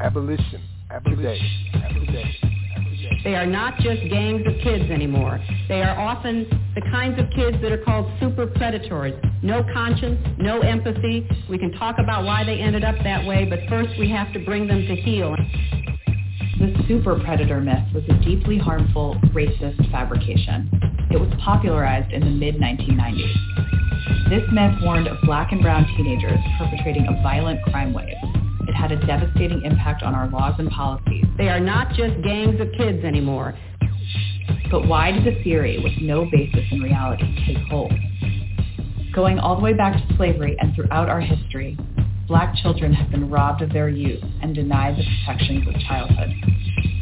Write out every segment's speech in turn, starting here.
Abolition. Abolition. Abolition. They are not just gangs of kids anymore. They are often the kinds of kids that are called super predators. No conscience, no empathy. We can talk about why they ended up that way, but first we have to bring them to heel. The super predator myth was a deeply harmful, racist fabrication. It was popularized in the mid-1990s. This myth warned of black and brown teenagers perpetrating a violent crime wave it had a devastating impact on our laws and policies. They are not just gangs of kids anymore. But why did a theory with no basis in reality take hold? Going all the way back to slavery and throughout our history, black children have been robbed of their youth and denied the protections of childhood,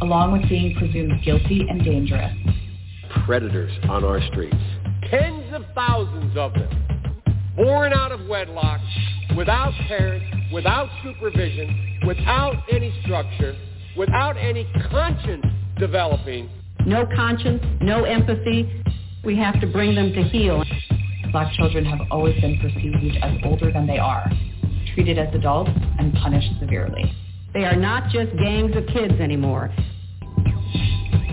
along with being presumed guilty and dangerous. Predators on our streets. Tens of thousands of them, born out of wedlock, without parents, without supervision, without any structure, without any conscience developing. No conscience, no empathy. We have to bring them to heel. Black children have always been perceived as older than they are, treated as adults, and punished severely. They are not just gangs of kids anymore.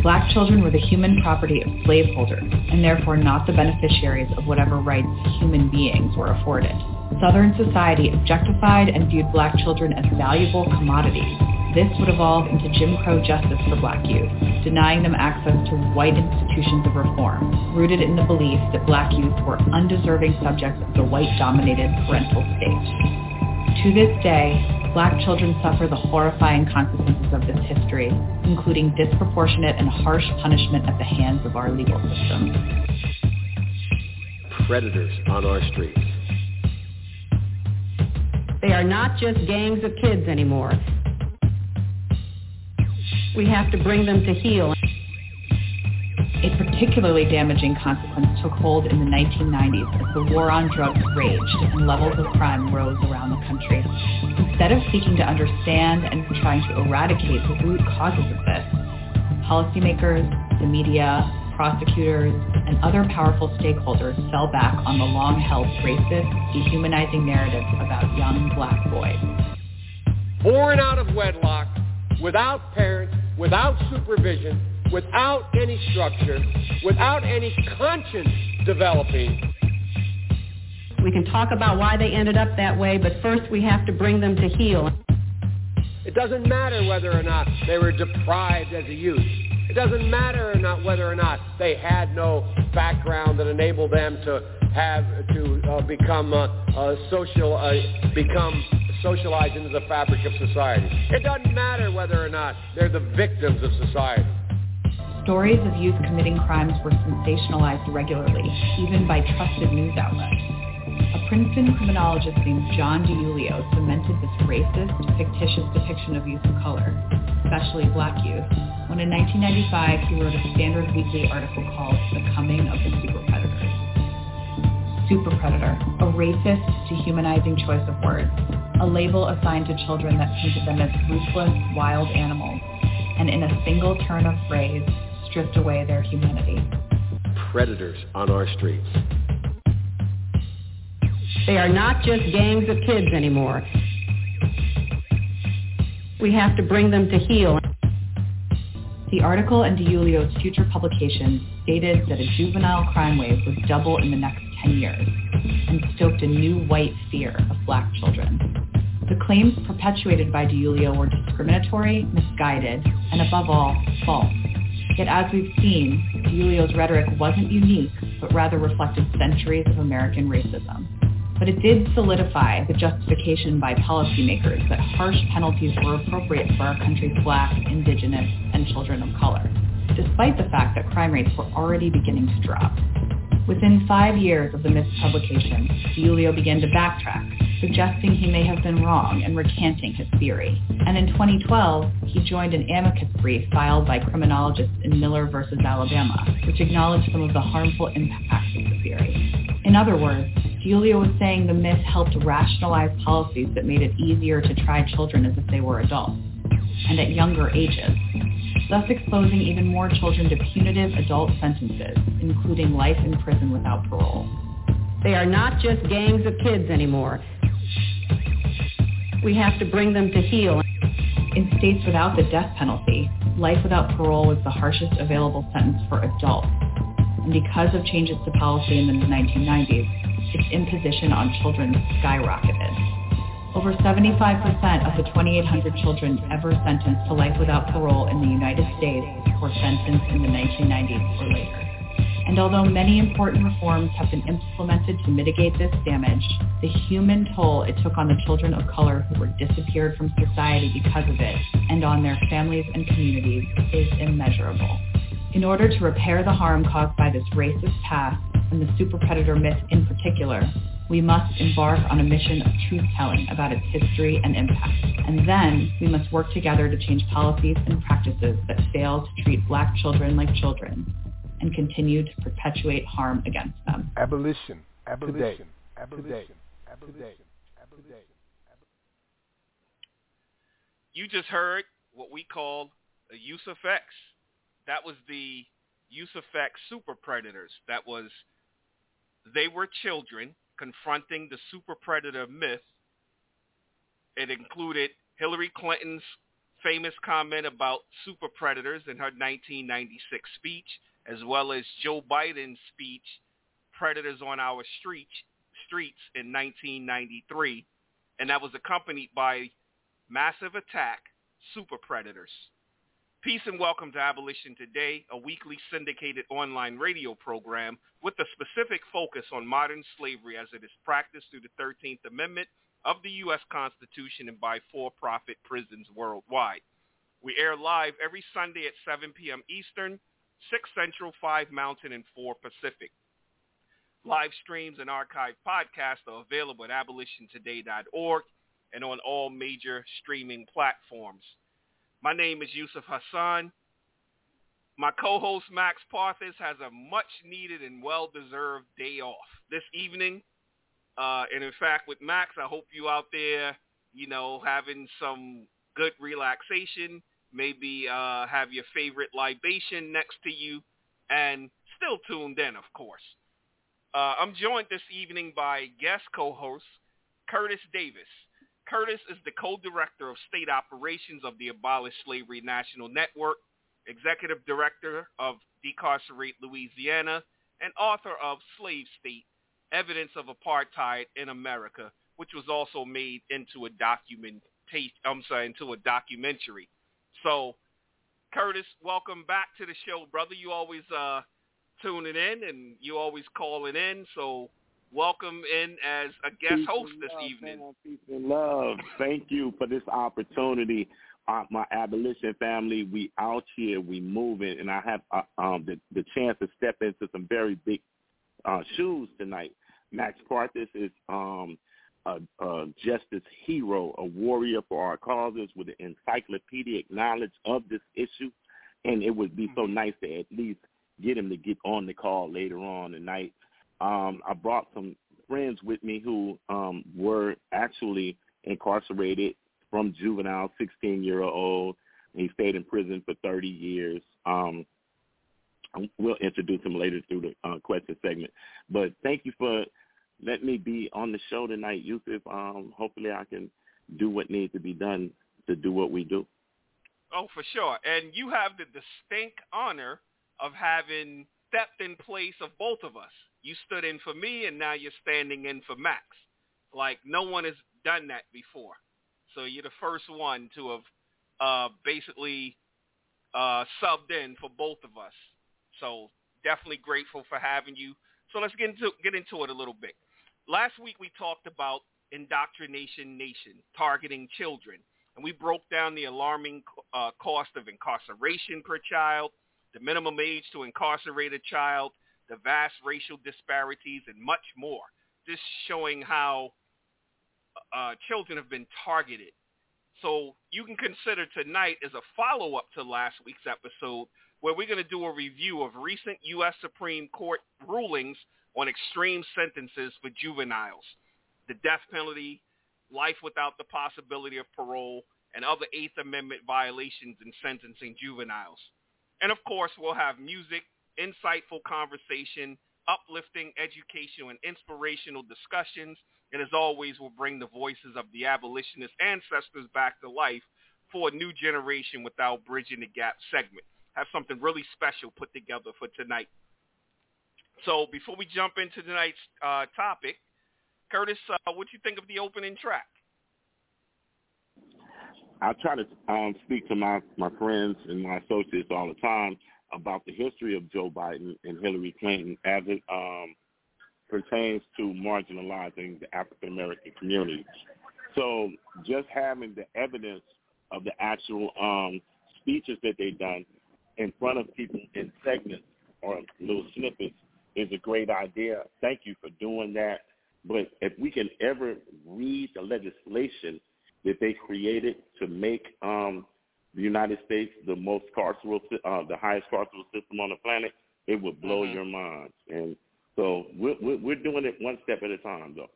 Black children were the human property of slaveholders, and therefore not the beneficiaries of whatever rights human beings were afforded. Southern society objectified and viewed black children as valuable commodities. This would evolve into Jim Crow justice for black youth, denying them access to white institutions of reform, rooted in the belief that black youth were undeserving subjects of the white-dominated parental state. To this day, black children suffer the horrifying consequences of this history, including disproportionate and harsh punishment at the hands of our legal system. Predators on our streets. They are not just gangs of kids anymore. We have to bring them to heel. A particularly damaging consequence took hold in the 1990s as the war on drugs raged and levels of crime rose around the country. Instead of seeking to understand and trying to eradicate the root causes of this, policymakers, the media, prosecutors, and other powerful stakeholders fell back on the long-held racist, dehumanizing narratives about young black boys. Born out of wedlock, without parents, without supervision, without any structure, without any conscience developing. We can talk about why they ended up that way, but first we have to bring them to heel. It doesn't matter whether or not they were deprived as a youth. It doesn't matter or not whether or not they had no background that enabled them to have to uh, become uh, uh, social, uh, become socialized into the fabric of society. It doesn't matter whether or not they're the victims of society. Stories of youth committing crimes were sensationalized regularly, even by trusted news outlets. A Princeton criminologist named John DiIulio cemented this racist, fictitious depiction of youth of color, especially black youth, when in 1995 he wrote a Standard Weekly article called The Coming of the Super Predators. Super Predator, a racist, dehumanizing choice of words, a label assigned to children that painted them as ruthless, wild animals, and in a single turn of phrase, stripped away their humanity. Predators on our streets. They are not just gangs of kids anymore. We have to bring them to heel. The article and DiIulio's future publication stated that a juvenile crime wave would double in the next 10 years and stoked a new white fear of black children. The claims perpetuated by DiUlio were discriminatory, misguided, and above all, false. Yet as we've seen, DiIulio's rhetoric wasn't unique, but rather reflected centuries of American racism but it did solidify the justification by policymakers that harsh penalties were appropriate for our country's black, indigenous, and children of color, despite the fact that crime rates were already beginning to drop. Within five years of the Myths publication, DiIulio began to backtrack, suggesting he may have been wrong and recanting his theory. And in 2012, he joined an amicus brief filed by criminologists in Miller versus Alabama, which acknowledged some of the harmful impacts of the theory. In other words, Julia was saying the myth helped rationalize policies that made it easier to try children as if they were adults, and at younger ages, thus exposing even more children to punitive adult sentences, including life in prison without parole. They are not just gangs of kids anymore. We have to bring them to heel. In states without the death penalty, life without parole was the harshest available sentence for adults. And because of changes to policy in the 1990s, its imposition on children skyrocketed. Over 75% of the 2,800 children ever sentenced to life without parole in the United States were sentenced in the 1990s or later. And although many important reforms have been implemented to mitigate this damage, the human toll it took on the children of color who were disappeared from society because of it and on their families and communities is immeasurable. In order to repair the harm caused by this racist past and the super predator myth in particular, we must embark on a mission of truth-telling about its history and impact. And then we must work together to change policies and practices that fail to treat black children like children and continue to perpetuate harm against them. Abolition. Abolition. Abolition. Abolition. Abolition. You just heard what we call a Yusuf X. That was the Yusuf X super predators. That was, they were children confronting the super predator myth. It included Hillary Clinton's famous comment about super predators in her 1996 speech as well as Joe Biden's speech, Predators on Our Street, Streets in 1993, and that was accompanied by Massive Attack, Super Predators. Peace and welcome to Abolition Today, a weekly syndicated online radio program with a specific focus on modern slavery as it is practiced through the 13th Amendment of the U.S. Constitution and by for-profit prisons worldwide. We air live every Sunday at 7 p.m. Eastern, 6 Central, 5 Mountain, and 4 Pacific. Live streams and archived podcasts are available at abolitiontoday.org and on all major streaming platforms. My name is Yusuf Hassan. My co-host Max Parthas has a much-needed and well-deserved day off this evening. Uh, and in fact, with Max, I hope you out there, you know, having some good relaxation maybe uh, have your favorite libation next to you, and still tuned in, of course. Uh, I'm joined this evening by guest co-host Curtis Davis. Curtis is the co-director of state operations of the Abolish Slavery National Network, executive director of Decarcerate Louisiana, and author of Slave State, Evidence of Apartheid in America, which was also made into a document I'm sorry, into a documentary. So, Curtis, welcome back to the show, brother. You always uh, tuning in and you always calling in. So, welcome in as a guest peace host this love, evening. Man, peace and love. Thank you for this opportunity. Uh, my abolition family, we out here, we moving, and I have uh, um, the, the chance to step into some very big uh, shoes tonight. Max Parthas is um, a, a justice hero, a warrior for our causes with an encyclopedic knowledge of this issue. And it would be so Mm-hmm. nice to at least get him to get on the call later on tonight. Um, I brought some friends with me who um, were actually incarcerated from juvenile, 16-year-old. He stayed in prison for 30 years. Um, we'll introduce him later through the uh, question segment. But thank you for let me be on the show tonight, Yusuf. Um, hopefully I can do what needs to be done to do what we do. Oh, for sure. And you have the distinct honor of having stepped in place of both of us. You stood in for me, and now you're standing in for Max. Like no one has done that before. So you're the first one to have uh, basically uh, subbed in for both of us. So definitely grateful for having you. So let's get into get into it a little bit. Last week we talked about indoctrination nation targeting children, and we broke down the alarming uh, cost of incarceration per child, the minimum age to incarcerate a child, the vast racial disparities, and much more. Just showing how uh, children have been targeted. So you can consider tonight as a follow-up to last week's episode where we're going to do a review of recent U.S. Supreme Court rulings on extreme sentences for juveniles, the death penalty, life without the possibility of parole, and other Eighth Amendment violations in sentencing juveniles. And of course, we'll have music, insightful conversation, uplifting, educational, and inspirational discussions. And as always, we'll bring the voices of the abolitionist ancestors back to life for a new generation without bridging the gap segment. Have something really special put together for tonight. So before we jump into tonight's uh, topic, Curtis, uh, what do you think of the opening track? I try to um, speak to my, my friends and my associates all the time about the history of Joe Biden and Hillary Clinton as it um, pertains to marginalizing the African American community. So just having the evidence of the actual um, speeches that they've done in front of people in segments or little snippets is a great idea. Thank you for doing that. But if we can ever read the legislation that they created to make um, the United States the most carceral, uh, the highest carceral system on the planet, it would blow mm-hmm. your mind. And so we're, we're doing it one step at a time, though.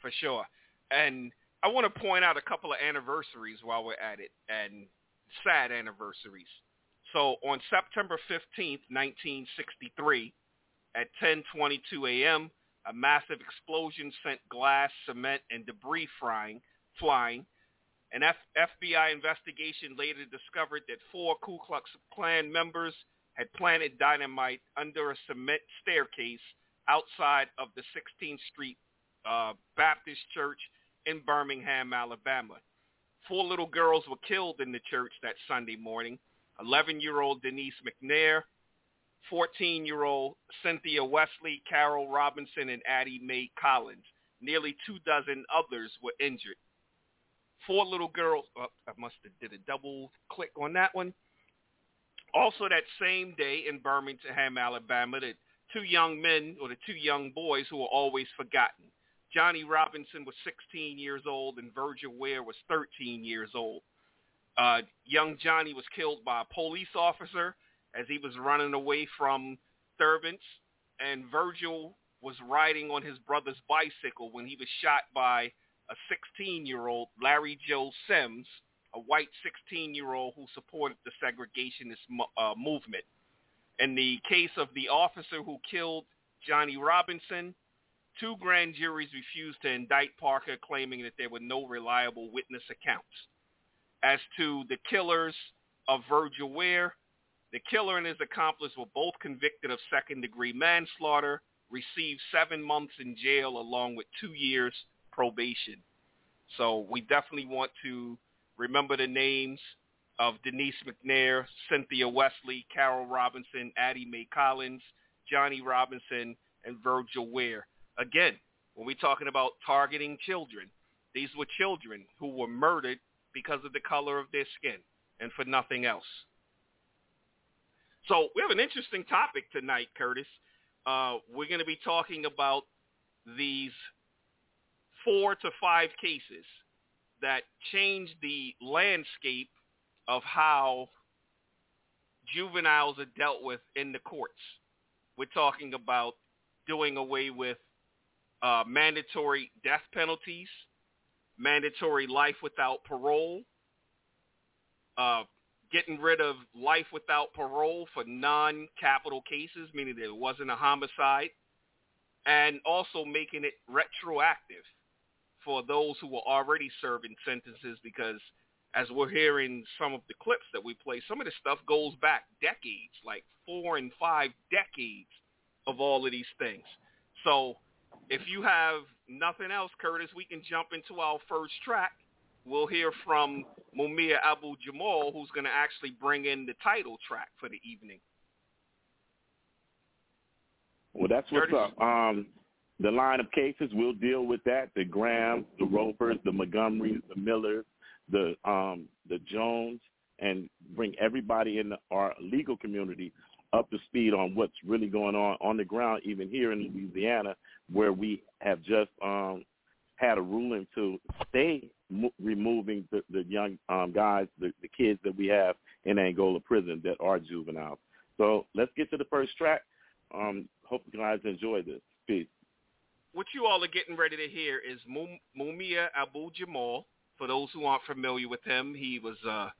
For sure. And I want to point out a couple of anniversaries while we're at it, and sad anniversaries. So on September 15th, 1963, at 10:22 a.m., a massive explosion sent glass, cement, and debris flying. flying. An F- FBI investigation later discovered that four Ku Klux Klan members had planted dynamite under a cement staircase outside of the 16th Street uh, Baptist Church in Birmingham, Alabama. Four little girls were killed in the church that Sunday morning. 11-year-old Denise McNair, 14-year-old Cynthia Wesley, Carol Robinson, and Addie Mae Collins. Nearly two dozen others were injured. Four little girls, oh, I must have did a double click on that one. Also that same day in Birmingham, Alabama, the two young men or the two young boys who were always forgotten. Johnny Robinson was 16 years old and Virgil Ware was 13 years old. Uh, young Johnny was killed by a police officer as he was running away from servants, and Virgil was riding on his brother's bicycle when he was shot by a 16-year-old Larry Joe Sims, a white 16-year-old who supported the segregationist uh, movement. In the case of the officer who killed Johnny Robinson, two grand juries refused to indict Parker, claiming that there were no reliable witness accounts. As to the killers of Virgil Ware, the killer and his accomplice were both convicted of second-degree manslaughter, received seven months in jail along with two years probation. So we definitely want to remember the names of Denise McNair, Cynthia Wesley, Carol Robinson, Addie Mae Collins, Johnny Robinson, and Virgil Ware. Again, when we're talking about targeting children, these were children who were murdered because of the color of their skin and for nothing else. So we have an interesting topic tonight, Curtis. Uh, we're going to be talking about these four to five cases that change the landscape of how juveniles are dealt with in the courts. We're talking about doing away with uh, mandatory death penalties, mandatory life without parole, uh, getting rid of life without parole for non-capital cases, meaning there wasn't a homicide, and also making it retroactive for those who were already serving sentences because as we're hearing some of the clips that we play, some of this stuff goes back decades, like four and five decades of all of these things. So if you have nothing else, Curtis, we can jump into our first track. We'll hear from Mumia Abu Jamal, who's going to actually bring in the title track for the evening. Well, that's what's Curtis? up. Um, the line of cases, we'll deal with that. The Graham, the Ropers, the Montgomerys, the Millers, the um, the Jones, and bring everybody in the, our legal community up to speed on what's really going on on the ground, even here in Louisiana, where we have just um, had a ruling to stay mo- removing the, the young um, guys, the, the kids that we have in Angola prison that are juveniles. So let's get to the first track. Um, hope you guys enjoy this. Peace what you all are getting ready to hear is Mumia Abu Jamal. For those who aren't familiar with him, he was uh,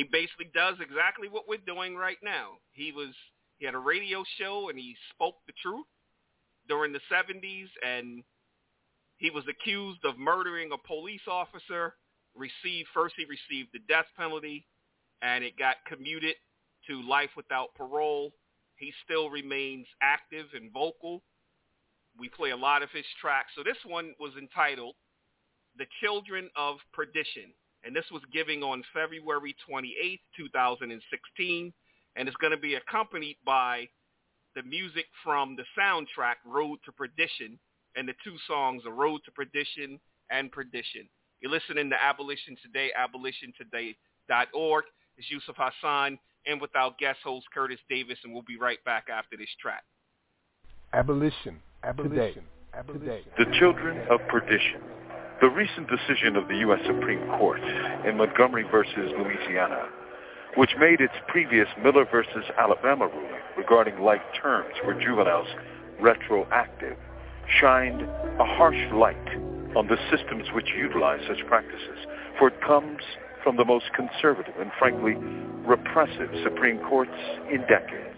he basically does exactly what we're doing right now. He was he had a radio show and he spoke the truth during the 70s and he was accused of murdering a police officer received first he received the death penalty, and it got commuted to life without parole. He still remains active and vocal. We play a lot of his tracks. So this one was entitled "The Children of Perdition," and this was giving on February 28th, 2016, and it's going to be accompanied by the music from the soundtrack Road to Perdition and the two songs A Road to Perdition and Perdition. You're listening to Abolition Today, abolitiontoday.org. It's Yusuf Hassan and with our guest host Curtis Davis, and we'll be right back after this track. Abolition, abolition, abolition. The children of perdition. The recent decision of the U.S. Supreme Court in Montgomery versus Louisiana which made its previous Miller versus Alabama ruling regarding life terms for juveniles retroactive, shined a harsh light on the systems which utilize such practices, for it comes from the most conservative and frankly repressive Supreme Courts in decades.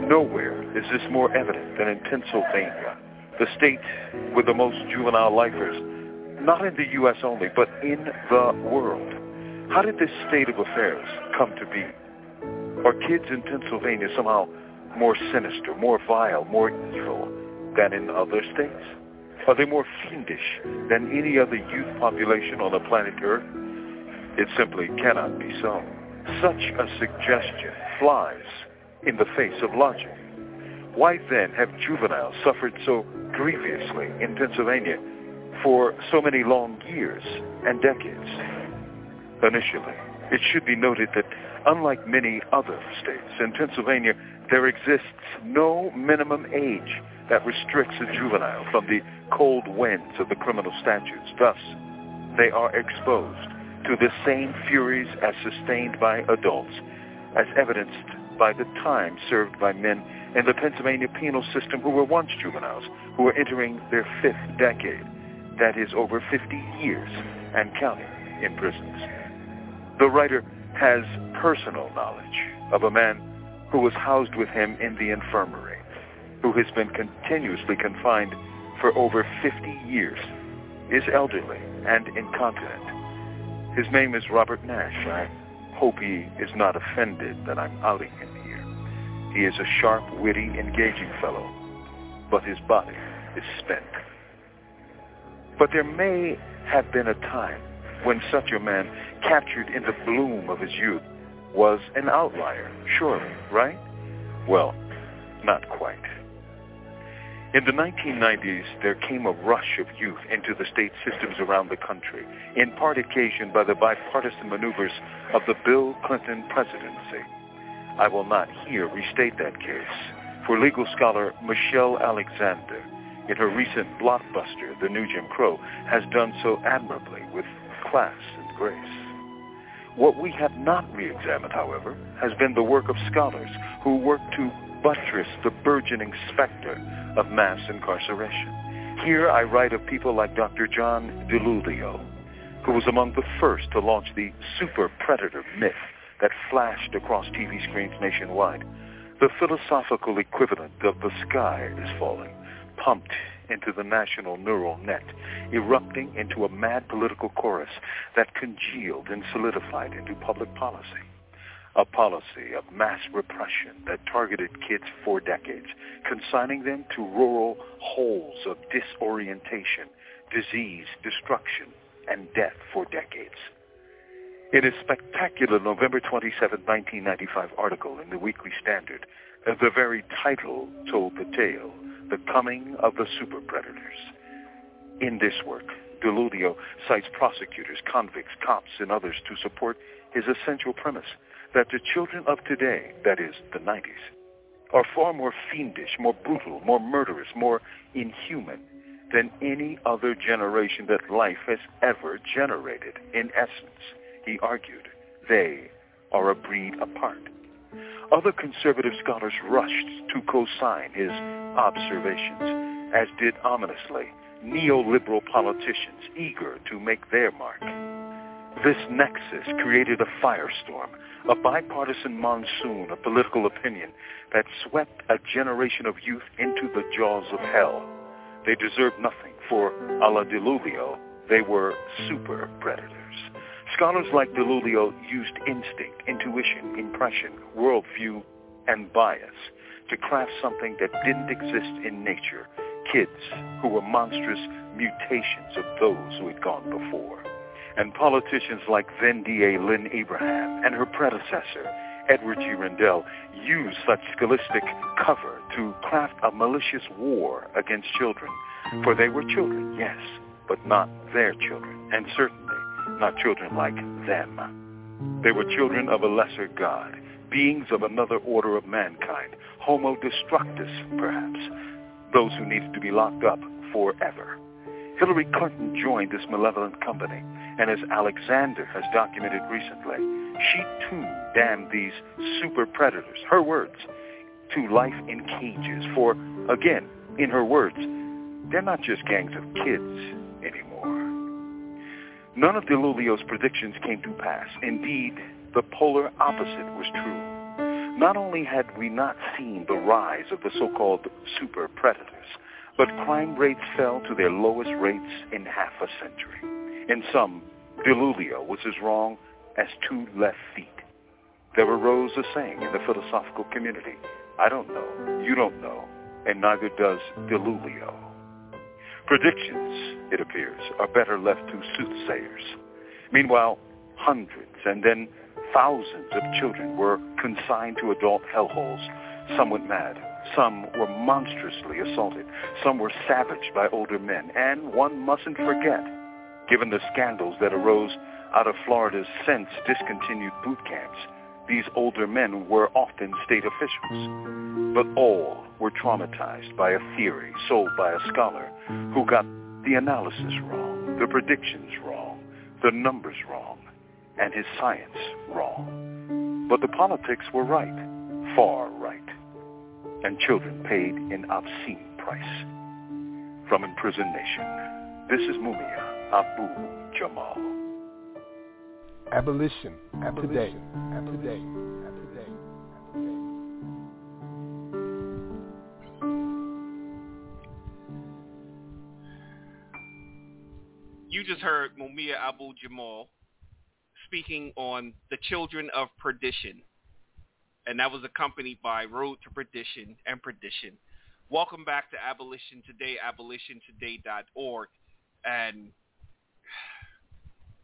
Nowhere is this more evident than in Pennsylvania, the state with the most juvenile lifers, not in the U.S. only, but in the world. How did this state of affairs come to be? Are kids in Pennsylvania somehow more sinister, more vile, more evil than in other states? Are they more fiendish than any other youth population on the planet Earth? It simply cannot be so. Such a suggestion flies in the face of logic. Why then have juveniles suffered so grievously in Pennsylvania for so many long years and decades? initially. It should be noted that unlike many other states, in Pennsylvania there exists no minimum age that restricts a juvenile from the cold winds of the criminal statutes. Thus, they are exposed to the same furies as sustained by adults, as evidenced by the time served by men in the Pennsylvania penal system who were once juveniles, who are entering their fifth decade, that is over 50 years and counting in prisons. The writer has personal knowledge of a man who was housed with him in the infirmary, who has been continuously confined for over 50 years, is elderly and incontinent. His name is Robert Nash. I hope he is not offended that I'm outing him here. He is a sharp, witty, engaging fellow, but his body is spent. But there may have been a time when such a man, captured in the bloom of his youth, was an outlier, surely, right? Well, not quite. In the 1990s, there came a rush of youth into the state systems around the country, in part occasioned by the bipartisan maneuvers of the Bill Clinton presidency. I will not here restate that case, for legal scholar Michelle Alexander, in her recent blockbuster, The New Jim Crow, has done so admirably with class and grace. What we have not re-examined, however, has been the work of scholars who work to buttress the burgeoning specter of mass incarceration. Here I write of people like Dr. John DiIulio, who was among the first to launch the super predator myth that flashed across TV screens nationwide. The philosophical equivalent of the sky is falling, pumped into the national neural net, erupting into a mad political chorus that congealed and solidified into public policy. A policy of mass repression that targeted kids for decades, consigning them to rural holes of disorientation, disease, destruction, and death for decades. In a spectacular November 27, 1995 article in the Weekly Standard, the very title told the tale the coming of the super predators. In this work, DiIulio cites prosecutors, convicts, cops, and others to support his essential premise that the children of today, that is, the 90s, are far more fiendish, more brutal, more murderous, more inhuman than any other generation that life has ever generated. In essence, he argued, they are a breed apart. Other conservative scholars rushed to co-sign his observations, as did ominously neoliberal politicians eager to make their mark. This nexus created a firestorm, a bipartisan monsoon of political opinion that swept a generation of youth into the jaws of hell. They deserved nothing, for a la DiIulio, they were super predators. Scholars like DiIulio used instinct, intuition, impression, worldview, and bias to craft something that didn't exist in nature, kids who were monstrous mutations of those who had gone before. And politicians like then DA Lynn Abraham and her predecessor, Edward G. Rendell, used such scholastic cover to craft a malicious war against children. For they were children, yes, but not their children, and certainly not children like them. They were children of a lesser God, beings of another order of mankind, homo destructus, perhaps, those who needed to be locked up forever. Hillary Clinton joined this malevolent company, and as Alexander has documented recently, she too damned these super predators, her words, to life in cages. For, again, in her words, they're not just gangs of kids anymore. None of DiIulio's predictions came to pass. Indeed, the polar opposite was true. Not only had we not seen the rise of the so-called super predators, but crime rates fell to their lowest rates in half a century. In sum, Delulio was as wrong as two left feet. There arose a saying in the philosophical community, I don't know, you don't know, and neither does DiIulio. Predictions, it appears, are better left to soothsayers. Meanwhile, hundreds and then thousands of children were consigned to adult hellholes. Some went mad. Some were monstrously assaulted. Some were savaged by older men. And one mustn't forget, given the scandals that arose out of Florida's since discontinued boot camps, these older men were often state officials. But all were traumatized by a theory sold by a scholar who got the analysis wrong, the predictions wrong, the numbers wrong, and his science wrong. But the politics were right, far right, and children paid an obscene price. From Imprisoned Nation, this is Mumia Abu Jamal. Abolition, Abolition today, Abolition. today, Abolition today. You just heard Mumia Abu Jamal speaking on the children of perdition, and that was accompanied by Road to Perdition and Perdition. Welcome back to Abolition Today, abolitiontoday.org, and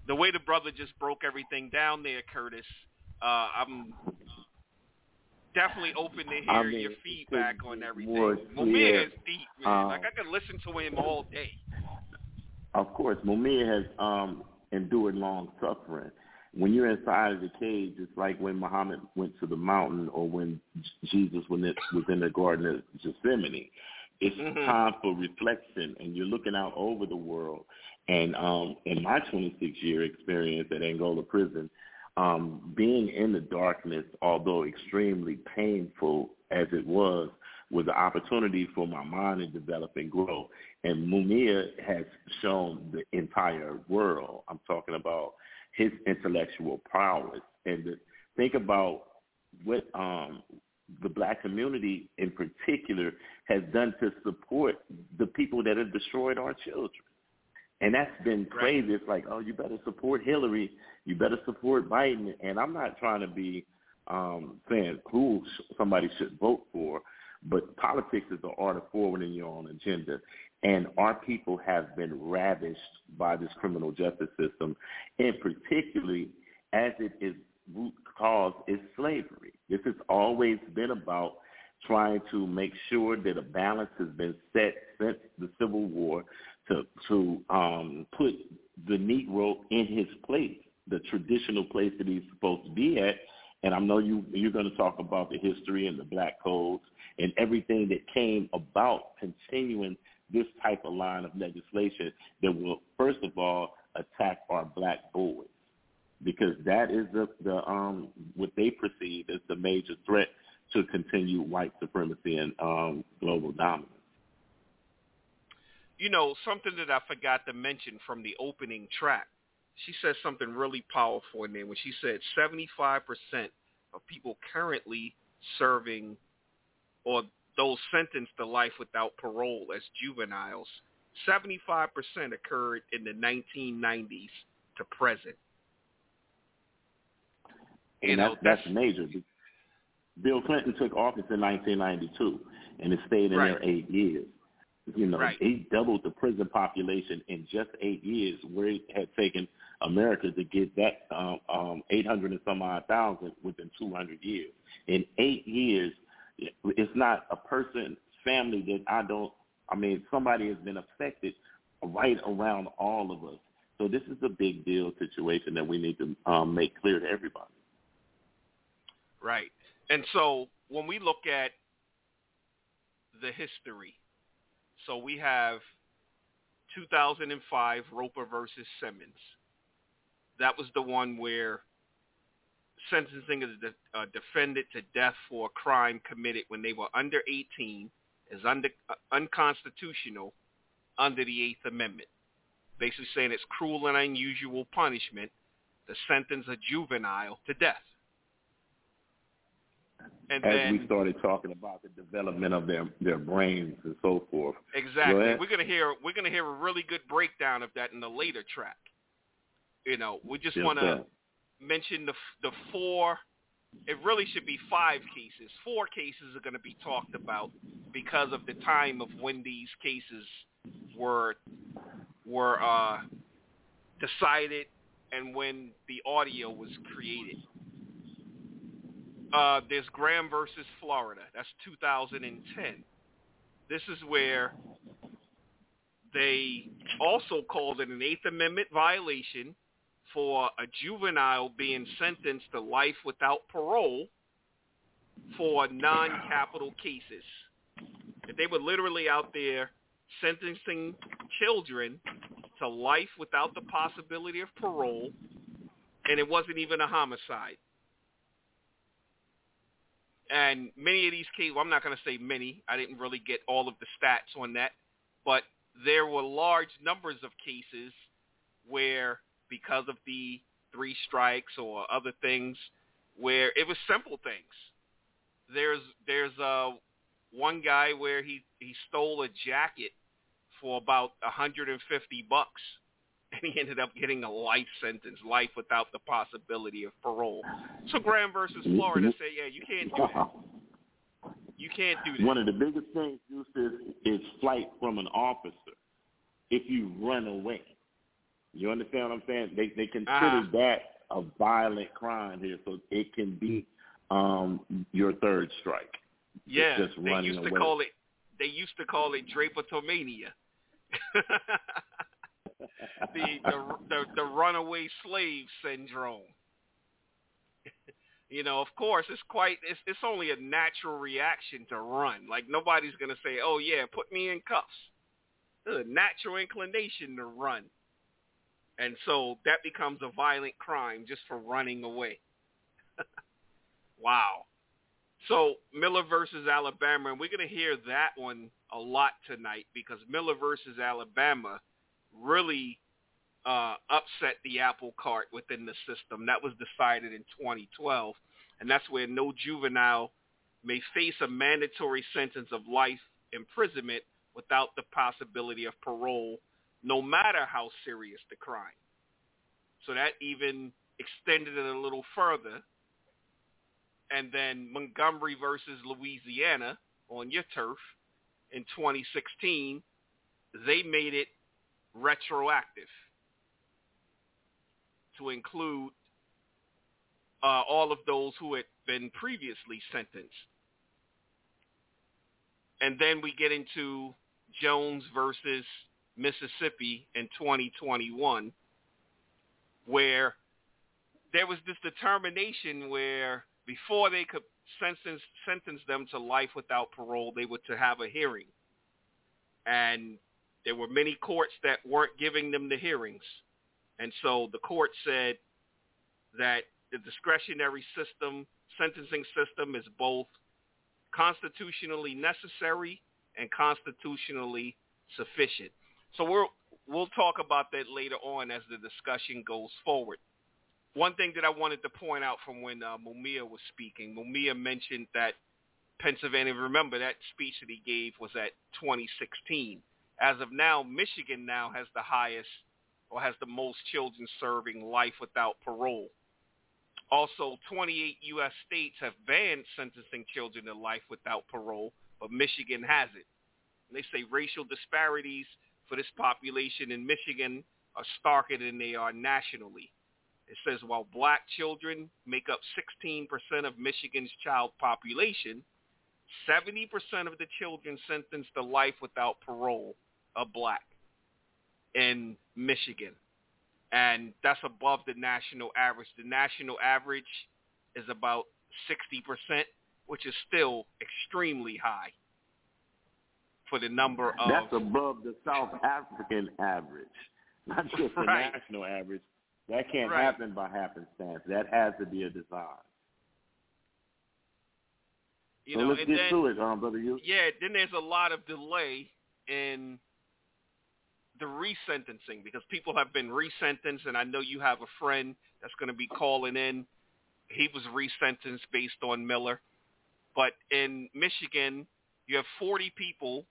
the way the brother just broke everything down there, Curtis, uh, I'm definitely open to hear I mean, your feedback on everything. Mumia is deep, man. Um, like I could listen to him all day. Of course, Mumia has um, endured long suffering. When you're inside of the cage, it's like when Muhammad went to the mountain or when Jesus was in the Garden of Gethsemane. It's Mhm. time for reflection, and you're looking out over the world. And um, in my 26-year experience at Angola Prison, um, being in the darkness, although extremely painful as it was, was an opportunity for my mind to develop and grow. And Mumia has shown the entire world. I'm talking about his intellectual prowess. And think about what um, the black community in particular has done to support the people that have destroyed our children. And that's been crazy. It's like, oh, you better support Hillary. You better support Biden. And I'm not trying to be um, saying who somebody should vote for, but politics is the art of forwarding your own agenda. And our people have been ravished by this criminal justice system, and particularly as it is root cause is slavery. This has always been about trying to make sure that a balance has been set since the Civil War to to um, put the Negro in his place, the traditional place that he's supposed to be at. And I know you you're going to talk about the history and the black codes and everything that came about continuing this type of line of legislation that will first of all attack our black boys because that is the, the um what they perceive as the major threat to continue white supremacy and um global dominance. You know, something that I forgot to mention from the opening track. She said something really powerful in there when she said 75% of people currently serving or those sentenced to life without parole as juveniles, 75% occurred in the 1990s to present. and you that's, know, that's major. Bill Clinton took office in 1992, and it stayed in Right. there eight years. You know, Right. he doubled the prison population in just eight years, where it had taken America to get that um, um, 800 and some odd thousand within 200 years. In eight years, it's not a person, family that I don't. I mean, somebody has been affected right around all of us. So this is a big deal situation that we need to um, make clear to everybody. Right. And so when we look at the history, so we have 2005 Roper versus Simmons. That was the one where sentencing a uh, defendant to death for a crime committed when they were under 18 is under, uh, unconstitutional under the Eighth Amendment. Basically saying it's cruel and unusual punishment to sentence a juvenile to death. And As then we started talking about the development of their their brains and so forth. Exactly. ahead. We're gonna hear we're gonna hear a really good breakdown of that in the later track. You know, we just Yes, want to mention the the four. It really should be five cases. Four cases are going to be talked about because of the time of when these cases were were uh, decided and when the audio was created. Uh, there's Graham versus Florida. That's 2010. This is where they also called it an Eighth Amendment violation for a juvenile being sentenced to life without parole for non-capital cases. That they were literally out there sentencing children to life without the possibility of parole, and it wasn't even a homicide. And many of these cases, well, I'm not going to say many. I didn't really get all of the stats on that, but there were large numbers of cases where, because of the three strikes or other things, where it was simple things. There's there's uh, one guy where he he stole a jacket for about 150 bucks, and he ended up getting a life sentence, life without the possibility of parole. So Graham versus Florida said, yeah, you can't do that. You can't do that. One of the biggest things, is, is flight from an officer. If you run away, you understand what I'm saying? They they consider Uh-huh. that a violent crime here, so it can be um, your third strike. Yeah, just they used to call it they used to call it Drapetomania. the, the the the runaway slave syndrome. you know, of course, it's quite it's it's only a natural reaction to run. Like nobody's gonna say, "Oh yeah, put me in cuffs." It's a natural inclination to run, and so that becomes a violent crime just for running away. wow. So Miller versus Alabama, and we're going to hear that one a lot tonight because Miller versus Alabama really uh, upset the apple cart within the system. That was decided in 2012, and that's where no juvenile may face a mandatory sentence of life imprisonment without the possibility of parole, no matter how serious the crime. So that even extended it a little further and then Montgomery versus Louisiana on your turf in 2016, they made it retroactive to include uh, all of those who had been previously sentenced. And then we get into Jones versus Mississippi in 2021, where there was this determination where before they could sentence sentence them to life without parole, they were to have a hearing. And there were many courts that weren't giving them the hearings. And so the court said that the discretionary system, sentencing system is both constitutionally necessary and constitutionally sufficient. So we'll we'll talk about that later on as the discussion goes forward. One thing that I wanted to point out from when uh, Mumia was speaking, Mumia mentioned that Pennsylvania, remember that speech that he gave was at 2016. As of now, Michigan now has the highest or has the most children serving life without parole. Also, 28 U.S. states have banned sentencing children to life without parole, but Michigan has it. And they say racial disparities for this population in Michigan are starker than they are nationally. It says while black children make up 16% of Michigan's child population, 70% of the children sentenced to life without parole are black in Michigan. And that's above the national average. The national average is about 60%, which is still extremely high for the number of... That's above the South African average, not just the right. national average. That can't right. happen by happenstance. That has to be a design. You so know, let's get then, to it, um, brother. You. Yeah, then there's a lot of delay in the resentencing because people have been resentenced, and I know you have a friend that's going to be calling in. He was resentenced based on Miller, but in Michigan, you have 40 people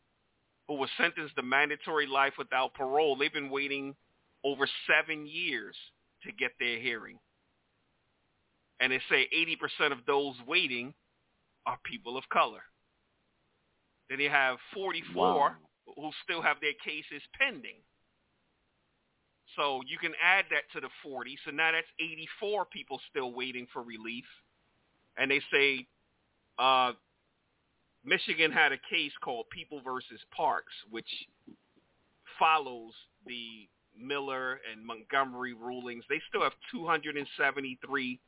who were sentenced to mandatory life without parole. They've been waiting over seven years to get their hearing, and they say 80% of those waiting are people of color. Then you have 44 Wow. Who still have their cases pending. So you can add that to the 40. So now that's 84 people still waiting for relief. And they say uh, Michigan had a case called People versus Parks, which follows the Miller and Montgomery rulings. They still have 273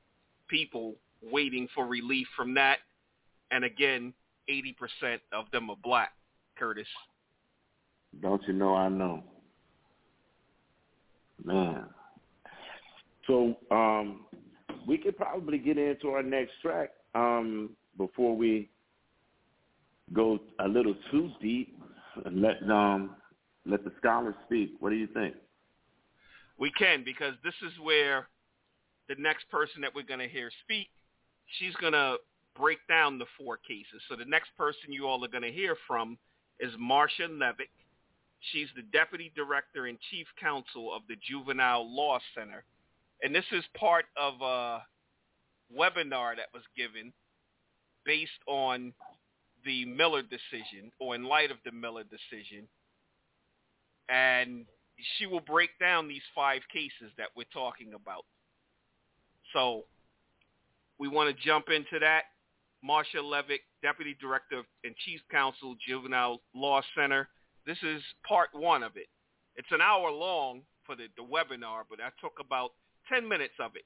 people waiting for relief from that. And again, 80% of them are black, Curtis. Don't you know I know? Man. So um, we could probably get into our next track um, before we go a little too deep. And let um, let the scholars speak. What do you think? We can because this is where the next person that we're going to hear speak, she's going to break down the four cases. So the next person you all are going to hear from is Marsha Levick. She's the Deputy Director and Chief Counsel of the Juvenile Law Center. And this is part of a webinar that was given based on the Miller decision or in light of the Miller decision. And she will break down these five cases that we're talking about. So we want to jump into that. Marsha Levick, Deputy Director and Chief Counsel, Juvenile Law Center. This is part one of it. It's an hour long for the, the webinar, but I took about 10 minutes of it.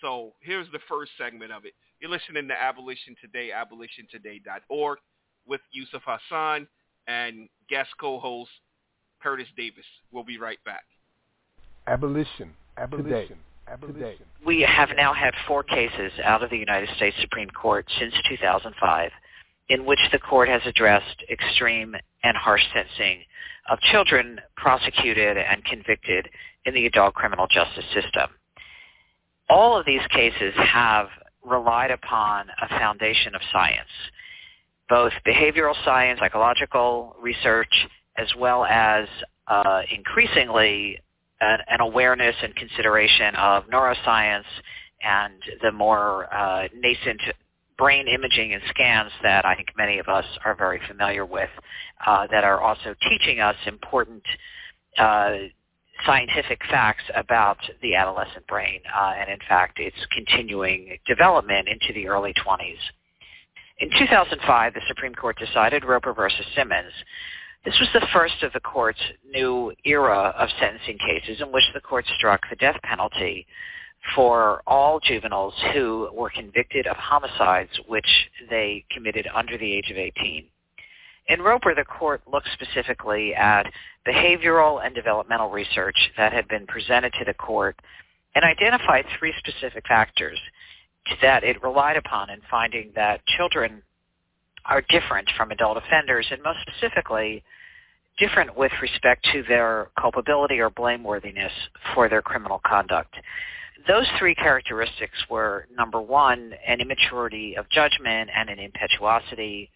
So here's the first segment of it. You're listening to Abolition Today, abolitiontoday.org with Yusuf Hassan and guest co-host Curtis Davis. We'll be right back. Abolition. Abolition. Today. We have now had four cases out of the United States Supreme Court since 2005 in which the court has addressed extreme and harsh sentencing of children prosecuted and convicted in the adult criminal justice system. All of these cases have relied upon a foundation of science, both behavioral science, psychological research, as well as uh, increasingly an, an, awareness and consideration of neuroscience and the more uh, nascent brain imaging and scans that I think many of us are very familiar with uh, that are also teaching us important uh, scientific facts about the adolescent brain uh, and in fact its continuing development into the early 20s. In 2005, the Supreme Court decided Roper versus Simmons. This was the first of the court's new era of sentencing cases in which the court struck the death penalty for all juveniles who were convicted of homicides which they committed under the age of 18. In Roper, the court looked specifically at behavioral and developmental research that had been presented to the court and identified three specific factors that it relied upon in finding that children are different from adult offenders and most specifically different with respect to their culpability or blameworthiness for their criminal conduct those three characteristics were number one, an immaturity of judgment and an impetuosity.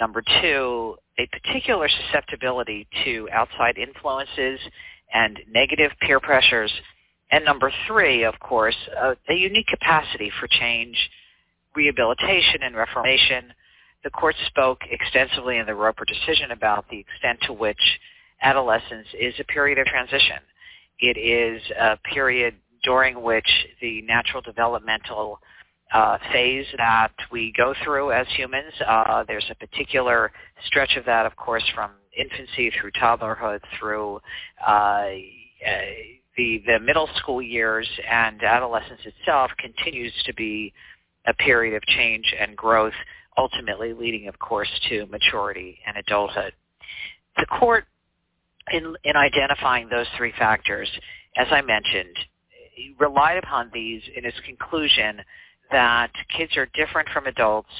Number two, a particular susceptibility to outside influences and negative peer pressures. And number three, of course, uh, a unique capacity for change, rehabilitation, and reformation. The court spoke extensively in the Roper decision about the extent to which adolescence is a period of transition. It is a period during which the natural developmental uh, phase that we go through as humans. Uh, there's a particular stretch of that, of course, from infancy through toddlerhood through uh, the, the middle school years and adolescence itself continues to be a period of change and growth, ultimately leading, of course, to maturity and adulthood. The court, in, in identifying those three factors, as I mentioned, relied upon these in its conclusion that kids are different from adults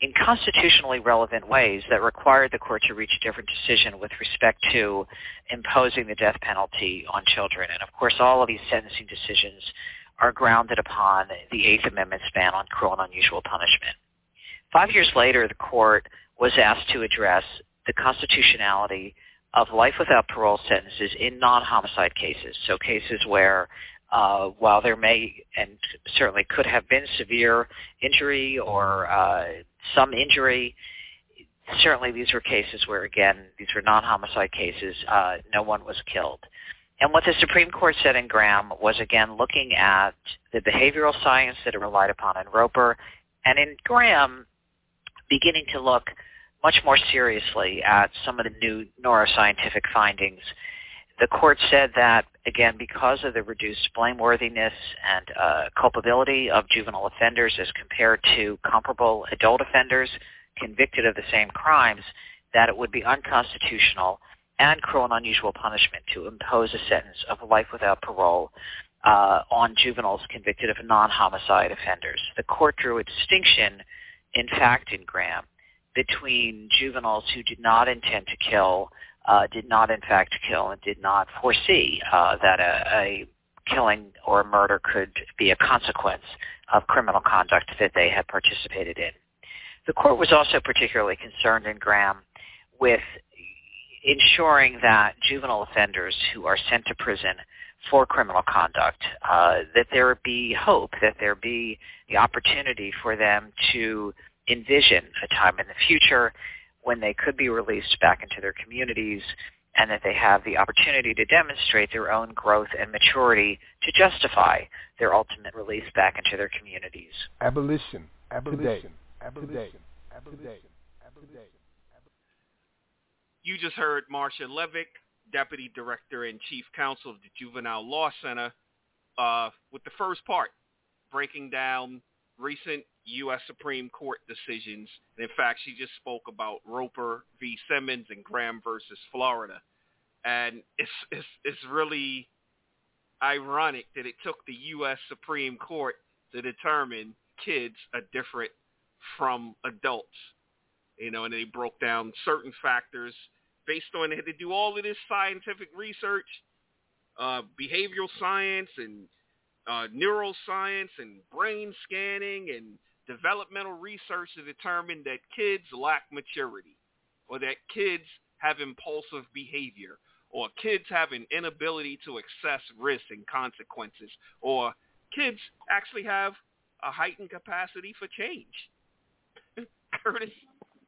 in constitutionally relevant ways that required the court to reach a different decision with respect to imposing the death penalty on children. And of course, all of these sentencing decisions are grounded upon the Eighth Amendment's ban on cruel and unusual punishment. Five years later, the court was asked to address the constitutionality of life without parole sentences in non-homicide cases, so cases where uh, while there may and certainly could have been severe injury or uh, some injury, certainly these were cases where, again, these were non-homicide cases. Uh, no one was killed. And what the Supreme Court said in Graham was, again, looking at the behavioral science that it relied upon in Roper, and in Graham, beginning to look much more seriously at some of the new neuroscientific findings the court said that, again, because of the reduced blameworthiness and uh, culpability of juvenile offenders as compared to comparable adult offenders convicted of the same crimes, that it would be unconstitutional and cruel and unusual punishment to impose a sentence of life without parole uh, on juveniles convicted of non-homicide offenders. The court drew a distinction, in fact, in Graham, between juveniles who did not intend to kill uh, did not in fact kill and did not foresee uh, that a, a killing or a murder could be a consequence of criminal conduct that they had participated in. The court was also particularly concerned in Graham with ensuring that juvenile offenders who are sent to prison for criminal conduct, uh, that there be hope, that there be the opportunity for them to envision a time in the future when they could be released back into their communities and that they have the opportunity to demonstrate their own growth and maturity to justify their ultimate release back into their communities. Abolition. Abolition. Abolition. Abolition. You just heard Marsha Levick, Deputy Director and Chief Counsel of the Juvenile Law Center, uh, with the first part, breaking down recent U.S. Supreme Court decisions. And in fact, she just spoke about Roper v. Simmons and Graham versus Florida. And it's, it's, it's really ironic that it took the U.S. Supreme Court to determine kids are different from adults. You know, and they broke down certain factors based on they had to do all of this scientific research, uh, behavioral science and uh, neuroscience and brain scanning and developmental research to determine that kids lack maturity or that kids have impulsive behavior or kids have an inability to assess risk and consequences or kids actually have a heightened capacity for change. Curtis?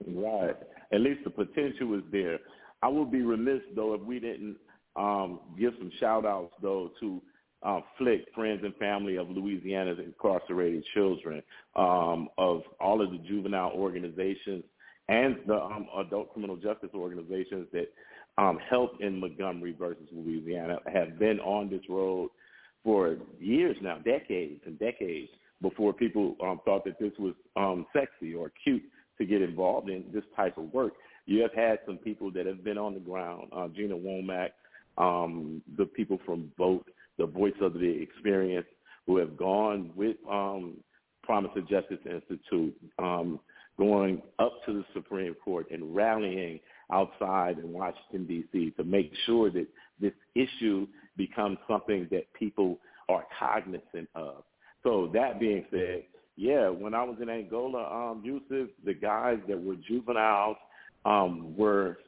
Right. At least the potential is there. I would be remiss, though, if we didn't um, give some shout-outs, though, to uh, FLIC, Friends and Family of Louisiana's Incarcerated Children, um, of all of the juvenile organizations and the um, adult criminal justice organizations that um, help in Montgomery versus Louisiana have been on this road for years now, decades and decades before people um, thought that this was um, sexy or cute to get involved in this type of work. You have had some people that have been on the ground, uh, Gina Womack, um, the people from both the voice of the experience who have gone with um, Promise of Justice Institute, um, going up to the Supreme Court and rallying outside in Washington, D.C. to make sure that this issue becomes something that people are cognizant of. So that being said, yeah, when I was in Angola, um, Yusuf, the guys that were juveniles um, were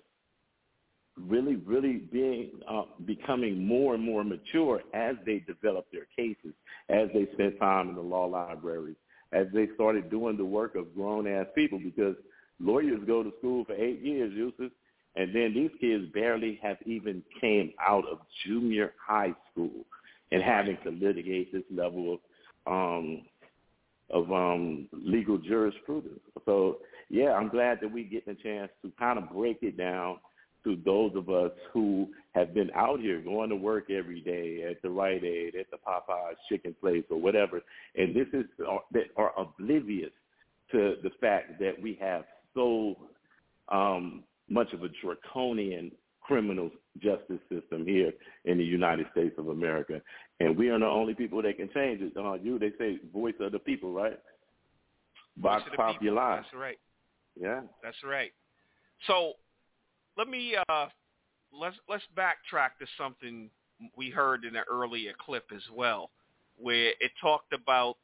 really, really being uh, becoming more and more mature as they develop their cases, as they spend time in the law libraries, as they started doing the work of grown ass people. Because lawyers go to school for eight years, Yusuf, and then these kids barely have even came out of junior high school and having to litigate this level of um, of um, legal jurisprudence. So yeah, I'm glad that we get a chance to kind of break it down to those of us who have been out here going to work every day at the Rite Aid, at the Popeyes chicken place or whatever, and this is uh, that are oblivious to the fact that we have so um, much of a draconian criminal justice system here in the United States of America, and we are the only people that can change it. Uh, you, they say, voice of the people, right? Vox Populi. That's right. Yeah, that's right. So let me uh, let's let's backtrack to something we heard in an earlier clip as well, where it talked about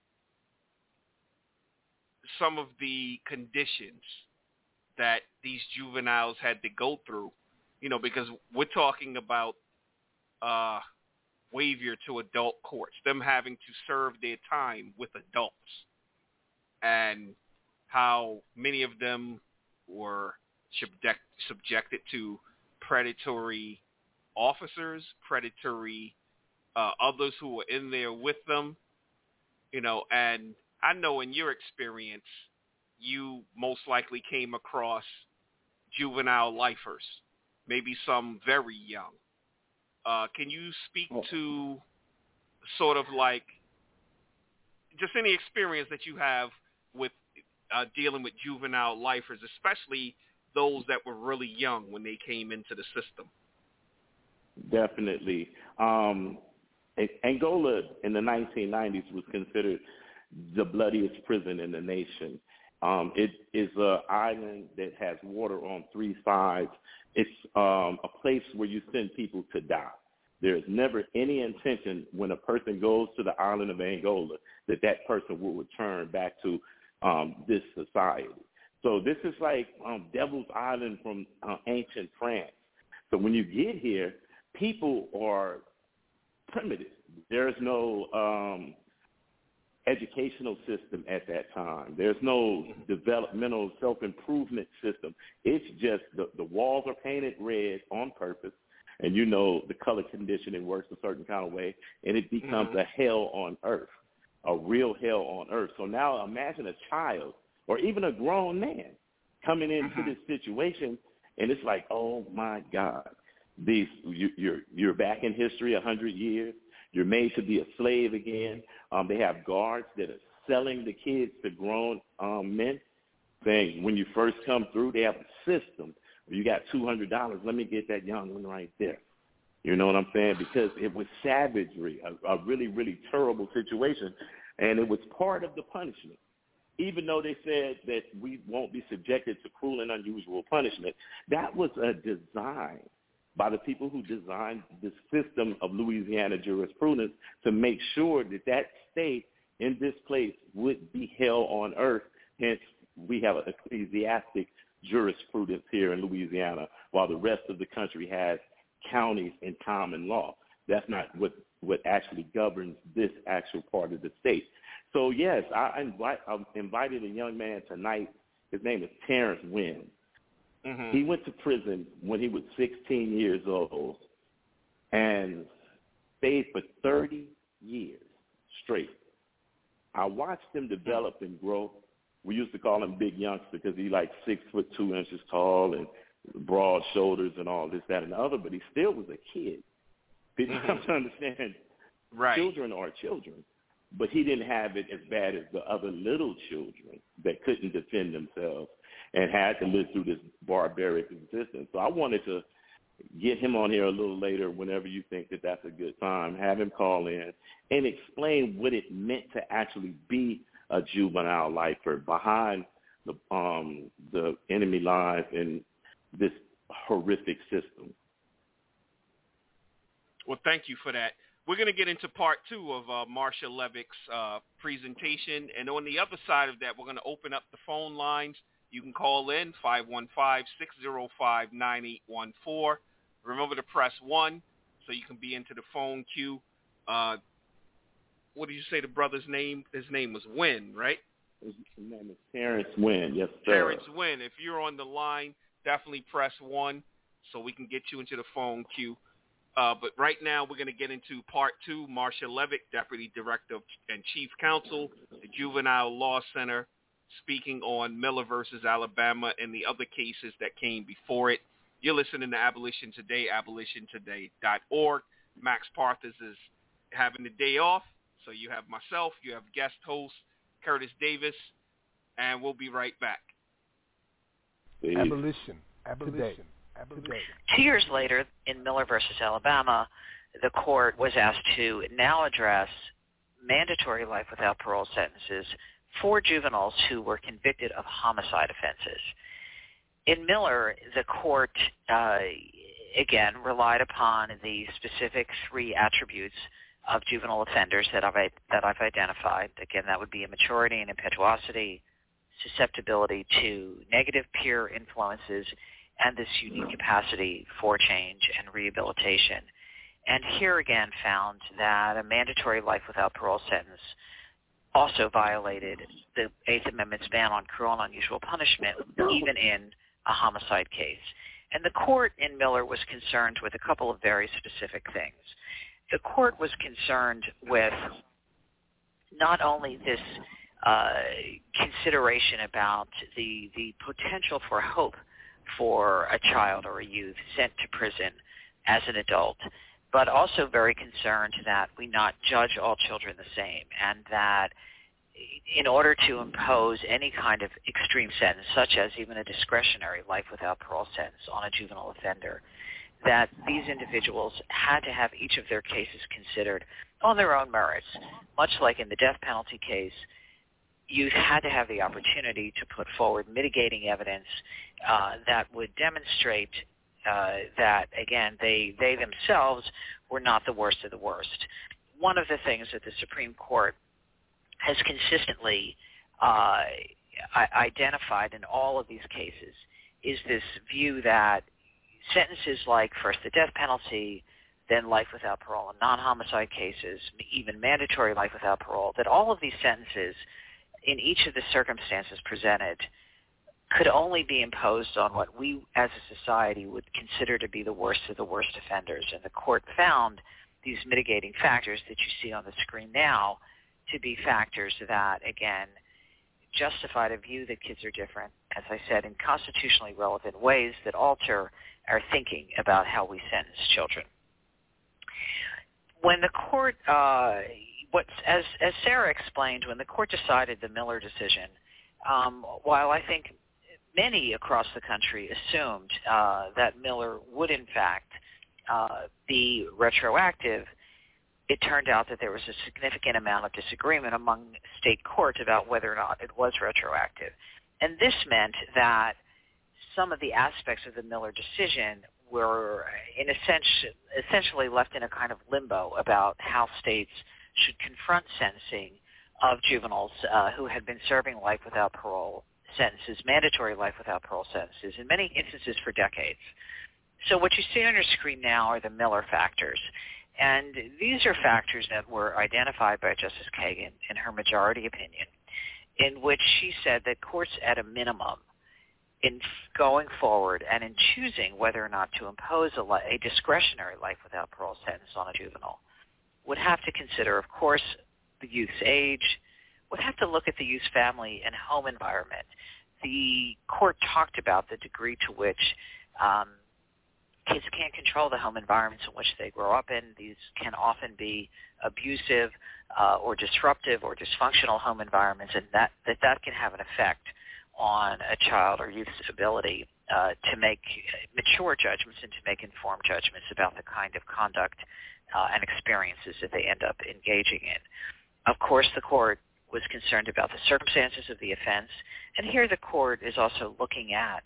some of the conditions that these juveniles had to go through, you know, because we're talking about uh, waiver to adult courts, them having to serve their time with adults, and how many of them were subject, subjected to predatory officers, predatory uh, others who were in there with them, you know, and I know in your experience, you most likely came across juvenile lifers, maybe some very young. Uh, can you speak oh. to sort of like just any experience that you have with uh, dealing with juvenile lifers, especially those that were really young when they came into the system. Definitely. Um, Angola in the 1990s was considered the bloodiest prison in the nation. Um, it is an island that has water on three sides. It's um, a place where you send people to die. There is never any intention when a person goes to the island of Angola that that person will return back to um, this society. So this is like um, Devil's Island from uh, ancient France. So when you get here, people are primitive. There's no um, educational system at that time. There's no developmental self-improvement system. It's just the, the walls are painted red on purpose, and you know the color conditioning works a certain kind of way, and it becomes mm-hmm. a hell on earth, a real hell on earth. So now imagine a child or even a grown man coming into mm-hmm. this situation, and it's like, oh my God, these you, you're you're back in history a hundred years. You're made to be a slave again. Um, they have guards that are selling the kids to grown um, men, saying when you first come through, they have a system. Where you got two hundred dollars. Let me get that young one right there. You know what I'm saying? Because it was savagery, a, a really, really terrible situation, and it was part of the punishment even though they said that we won't be subjected to cruel and unusual punishment, that was a design by the people who designed the system of Louisiana jurisprudence to make sure that that state in this place would be hell on earth. Hence, we have an ecclesiastic jurisprudence here in Louisiana, while the rest of the country has counties and common law. That's not what, what actually governs this actual part of the state. So yes, I invite I invited a young man tonight. His name is Terrence Wynn. Mm-hmm. He went to prison when he was 16 years old and stayed for 30 years straight. I watched him develop and grow. We used to call him Big Youngster because he's like six foot two inches tall and broad shoulders and all this, that, and the other. But he still was a kid. People mm-hmm. have to understand. Right. Children are children but he didn't have it as bad as the other little children that couldn't defend themselves and had to live through this barbaric existence. So I wanted to get him on here a little later whenever you think that that's a good time. Have him call in and explain what it meant to actually be a juvenile lifer behind the um the enemy lines in this horrific system. Well, thank you for that. We're going to get into part two of uh, Marsha Levick's uh, presentation. And on the other side of that, we're going to open up the phone lines. You can call in 515-605-9814. Remember to press one so you can be into the phone queue. Uh, what did you say the brother's name? His name was Wynn, right? His name is Terrence Wynn. Yes, sir. Terrence Wynn. If you're on the line, definitely press one so we can get you into the phone queue. Uh, but right now, we're going to get into part two. Marsha Levick, Deputy Director and Chief Counsel, the Juvenile Law Center, speaking on Miller versus Alabama and the other cases that came before it. You're listening to Abolition Today, abolitiontoday.org. Max Parthas is having the day off, so you have myself, you have guest host Curtis Davis, and we'll be right back. Abolition, abolition, abolition. Two years later, in Miller versus Alabama, the court was asked to now address mandatory life without parole sentences for juveniles who were convicted of homicide offenses. In Miller, the court uh, again relied upon the specific three attributes of juvenile offenders that I've that I've identified. Again, that would be immaturity and impetuosity, susceptibility to negative peer influences, and this unique capacity for change and rehabilitation. And here again found that a mandatory life without parole sentence also violated the Eighth Amendment's ban on cruel and unusual punishment, even in a homicide case. And the court in Miller was concerned with a couple of very specific things. The court was concerned with not only this uh, consideration about the the potential for hope for a child or a youth sent to prison as an adult, but also very concerned that we not judge all children the same and that in order to impose any kind of extreme sentence, such as even a discretionary life without parole sentence on a juvenile offender, that these individuals had to have each of their cases considered on their own merits. Much like in the death penalty case, you had to have the opportunity to put forward mitigating evidence uh, that would demonstrate uh, that, again, they, they themselves were not the worst of the worst. One of the things that the Supreme Court has consistently uh, identified in all of these cases is this view that sentences like first the death penalty, then life without parole in non-homicide cases, even mandatory life without parole, that all of these sentences in each of the circumstances presented could only be imposed on what we as a society would consider to be the worst of the worst offenders. And the court found these mitigating factors that you see on the screen now to be factors that, again, justified a view that kids are different, as I said, in constitutionally relevant ways that alter our thinking about how we sentence children. When the court, uh, as, as Sarah explained, when the court decided the Miller decision, um, while I think many across the country assumed uh, that Miller would in fact uh, be retroactive, it turned out that there was a significant amount of disagreement among state courts about whether or not it was retroactive. And this meant that some of the aspects of the Miller decision were in a sense, essentially left in a kind of limbo about how states should confront sentencing of juveniles uh, who had been serving life without parole sentences, mandatory life without parole sentences, in many instances for decades. So what you see on your screen now are the Miller factors. And these are factors that were identified by Justice Kagan in her majority opinion, in which she said that courts at a minimum in going forward and in choosing whether or not to impose a, a discretionary life without parole sentence on a juvenile would have to consider, of course, the youth's age, would have to look at the youth family and home environment. The court talked about the degree to which um, kids can't control the home environments in which they grow up in. These can often be abusive uh, or disruptive or dysfunctional home environments, and that, that that can have an effect on a child or youth's ability uh, to make mature judgments and to make informed judgments about the kind of conduct uh, and experiences that they end up engaging in. Of course, the court was concerned about the circumstances of the offense, and here the court is also looking at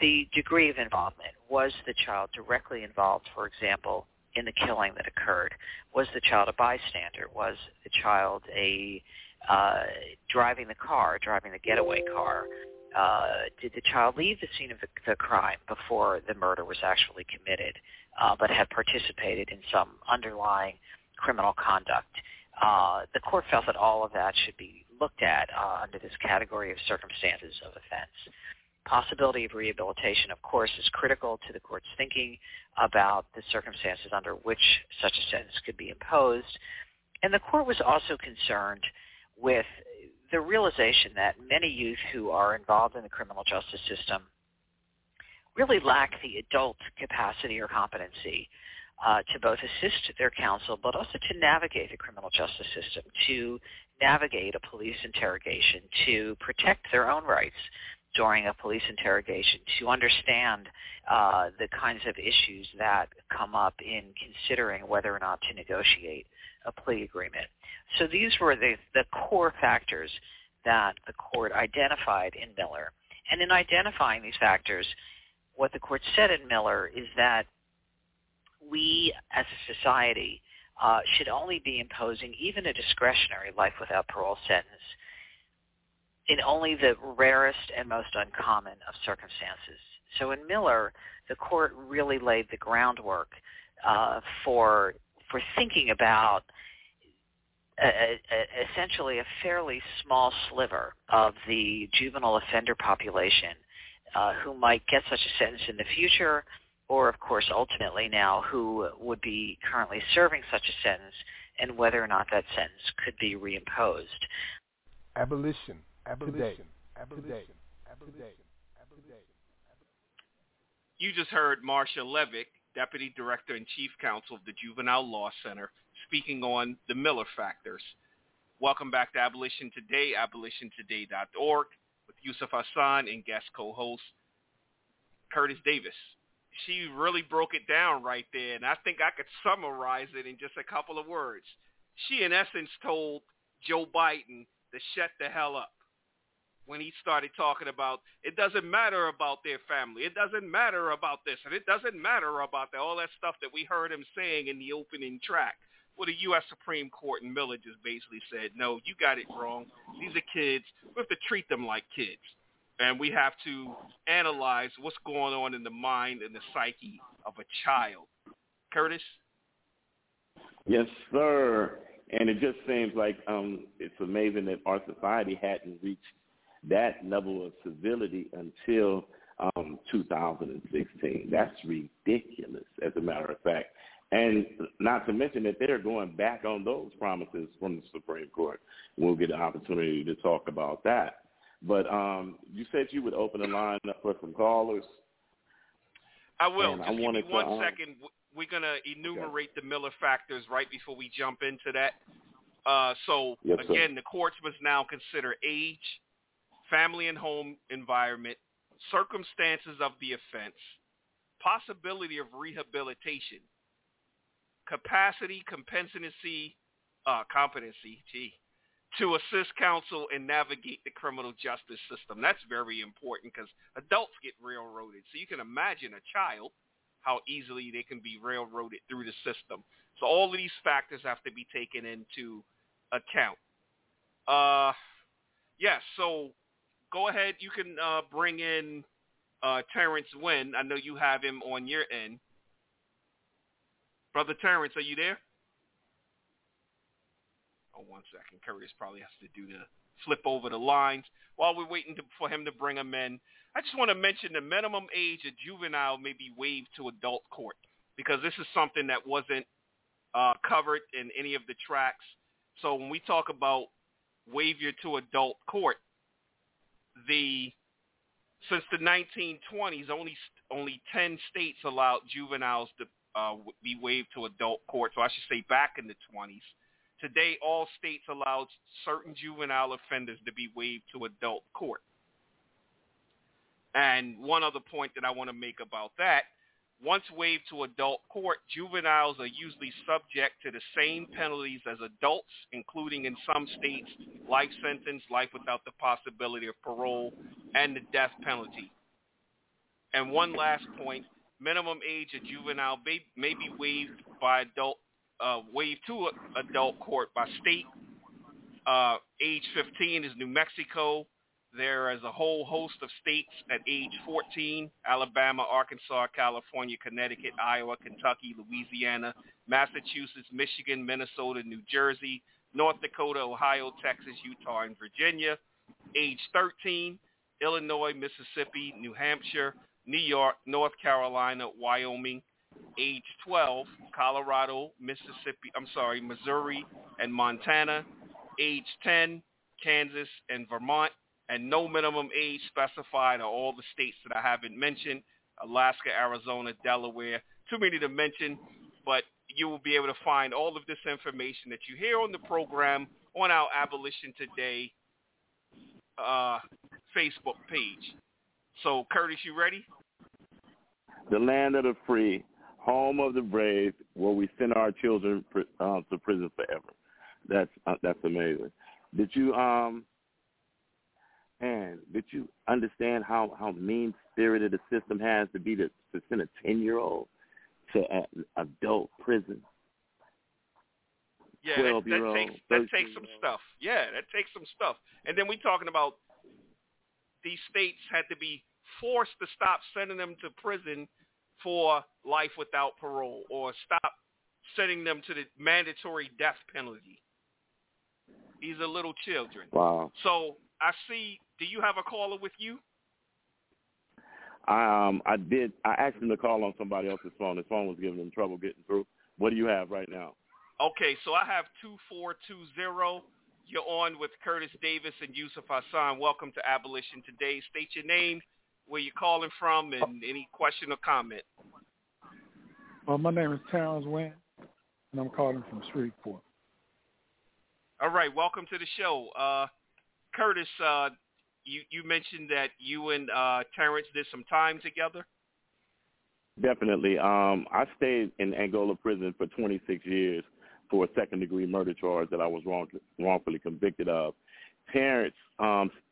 the degree of involvement. Was the child directly involved, for example, in the killing that occurred? Was the child a bystander? Was the child a uh, driving the car, driving the getaway car? uh, did the child leave the scene of the, the crime before the murder was actually committed, uh, but had participated in some underlying criminal conduct? Uh, the court felt that all of that should be looked at uh, under this category of circumstances of offense. Possibility of rehabilitation, of course, is critical to the court's thinking about the circumstances under which such a sentence could be imposed. And the court was also concerned with the realization that many youth who are involved in the criminal justice system really lack the adult capacity or competency uh, to both assist their counsel, but also to navigate the criminal justice system, to navigate a police interrogation, to protect their own rights during a police interrogation, to understand uh, the kinds of issues that come up in considering whether or not to negotiate a plea agreement. So these were the, the core factors that the court identified in Miller. And in identifying these factors, what the court said in Miller is that we as a society uh, should only be imposing even a discretionary life without parole sentence in only the rarest and most uncommon of circumstances. So in Miller, the court really laid the groundwork uh, for for thinking about a, a, essentially a fairly small sliver of the juvenile offender population uh, who might get such a sentence in the future or of course ultimately now who would be currently serving such a sentence and whether or not that sentence could be reimposed. Abolition. Abolition. Abolition. Abolition. You just heard Marsha Levick, Deputy Director and Chief Counsel of the Juvenile Law Center, speaking on the Miller factors. Welcome back to Abolition Today, abolitiontoday.org, with Yusuf Hassan and guest co-host Curtis Davis she really broke it down right there, and I think I could summarize it in just a couple of words. She, in essence, told Joe Biden to shut the hell up when he started talking about it doesn't matter about their family, it doesn't matter about this, and it doesn't matter about that, all that stuff that we heard him saying in the opening track. Well, the U.S. Supreme Court in Miller just basically said, no, you got it wrong. These are kids. We have to treat them like kids and we have to analyze what's going on in the mind and the psyche of a child. Curtis? Yes, sir. And it just seems like um, it's amazing that our society hadn't reached that level of civility until um, 2016. That's ridiculous, as a matter of fact. And not to mention that they're going back on those promises from the Supreme Court. We'll get an opportunity to talk about that. But um, you said you would open the line up for some callers. I will. Just I give me one to, um, second. We're going to enumerate okay. the Miller factors right before we jump into that. Uh, so, yes, again, sir. the courts must now consider age, family and home environment, circumstances of the offense, possibility of rehabilitation, capacity, competency, uh, competency, gee, to assist counsel and navigate the criminal justice system. That's very important because adults get railroaded. So you can imagine a child, how easily they can be railroaded through the system. So all of these factors have to be taken into account. Uh, yes, yeah, so go ahead. You can uh, bring in uh, Terrence Wynn. I know you have him on your end. Brother Terrence, are you there? Oh, one second. Curtis probably has to do the flip over the lines while we're waiting to, for him to bring them in. I just want to mention the minimum age of juvenile may be waived to adult court because this is something that wasn't uh, covered in any of the tracks. So when we talk about waiver to adult court, the since the 1920s, only only 10 states allowed juveniles to uh, be waived to adult court. So I should say back in the 20s. Today, all states allow certain juvenile offenders to be waived to adult court. And one other point that I want to make about that, once waived to adult court, juveniles are usually subject to the same penalties as adults, including in some states, life sentence, life without the possibility of parole, and the death penalty. And one last point, minimum age of juvenile may, may be waived by adult uh, waived to adult court by state. Uh, age 15 is New Mexico. there is a whole host of states at age 14, Alabama, Arkansas, California, Connecticut, Iowa, Kentucky, Louisiana, Massachusetts, Michigan, Minnesota, New Jersey, North Dakota, Ohio, Texas, Utah, and Virginia. Age 13, Illinois, Mississippi, New Hampshire, New York, North Carolina, Wyoming. Age 12, Colorado, Mississippi, I'm sorry, Missouri, and Montana. Age 10, Kansas and Vermont and no minimum age specified are all the states that I haven't mentioned, Alaska, Arizona, Delaware. Too many to mention, but you will be able to find all of this information that you hear on the program on our Abolition Today uh, Facebook page. So, Curtis, you ready? The land of the free, home of the brave, where we send our children uh, to prison forever. That's uh, that's amazing. Did you um and did you understand how how mean spirited the system has to be to, to send a ten year old to an adult prison? Yeah, that, that takes that takes some stuff. Yeah, that takes some stuff. And then we talking about these states had to be forced to stop sending them to prison for life without parole or stop sending them to the mandatory death penalty. These are little children. Wow. So I see. Do you have a caller with you? Um, I did. I asked him to call on somebody else's phone. His phone was giving him trouble getting through. What do you have right now? Okay, so I have two four two zero. You're on with Curtis Davis and Yusuf Hassan. Welcome to Abolition Today. State your name, where you're calling from, and any question or comment. Well, my name is Terrence Wynn, and I'm calling from Shreveport. All right, welcome to the show. Uh, Curtis, uh, you, you mentioned that you and uh, Terrence did some time together. Definitely. Um, I stayed in Angola prison for 26 years for a second-degree murder charge that I was wrong, wrongfully convicted of. Terrence um, spent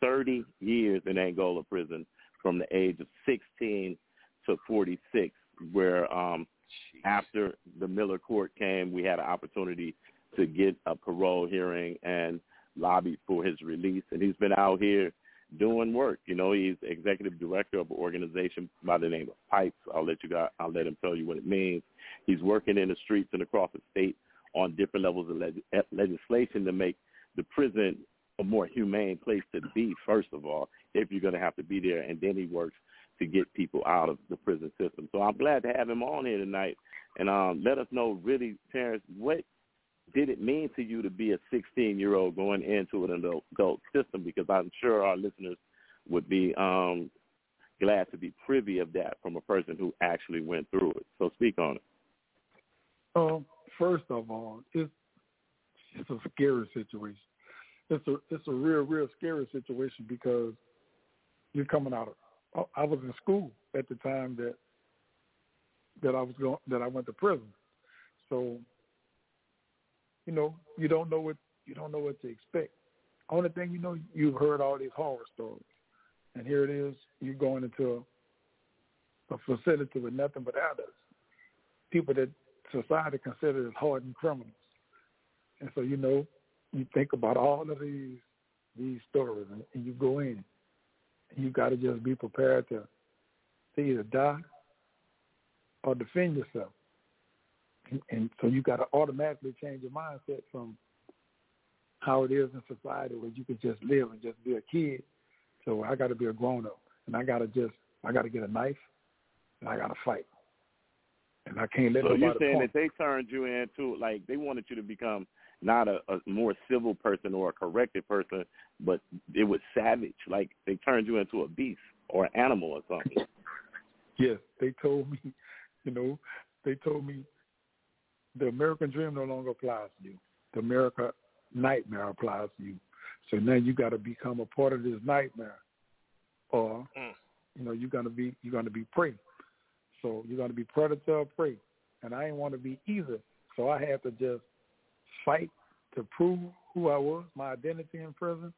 30 years in Angola prison from the age of 16 to 46, where um, after the Miller court came, we had an opportunity to get a parole hearing and lobbied for his release. And he's been out here doing work. You know, he's executive director of an organization by the name of Pipes. I'll let you guys, I'll let him tell you what it means. He's working in the streets and across the state on different levels of leg- legislation to make the prison a more humane place to be, first of all, if you're going to have to be there. And then he works to get people out of the prison system. So I'm glad to have him on here tonight and um, let us know really, Terrence, what did it mean to you to be a 16 year old going into an adult, adult system? Because I'm sure our listeners would be um, glad to be privy of that from a person who actually went through it. So speak on it. Um, first of all, it's it's a scary situation. It's a it's a real real scary situation because you're coming out of. I was in school at the time that that I was going that I went to prison, so you know, you don't know what you don't know what to expect. Only thing you know, you've heard all these horror stories, and here it is, you're going into a, a facility with nothing but adults, people that society considers hardened criminals, and so you know, you think about all of these these stories, and, and you go in, and you got to just be prepared to, to either die or defend yourself and, so you got to automatically change your mindset from how it is in society where you can just live and just be a kid. So I got to be a grown up, and I got to just I got to get a knife, and I got to fight, and I can't let so you're saying that they turned you into like they wanted you to become not a, a more civil person or a corrected person, but it was savage. Like they turned you into a beast or an animal or something. Yes, they told me. You know, they told me the American dream no longer applies to you. The America nightmare applies to you. So now you got to become a part of this nightmare, or mm. you know you're gonna be you're gonna be prey. So you're gonna be predator or prey, and I didn't want to be either. So I had to just fight to prove who I was, my identity in prison,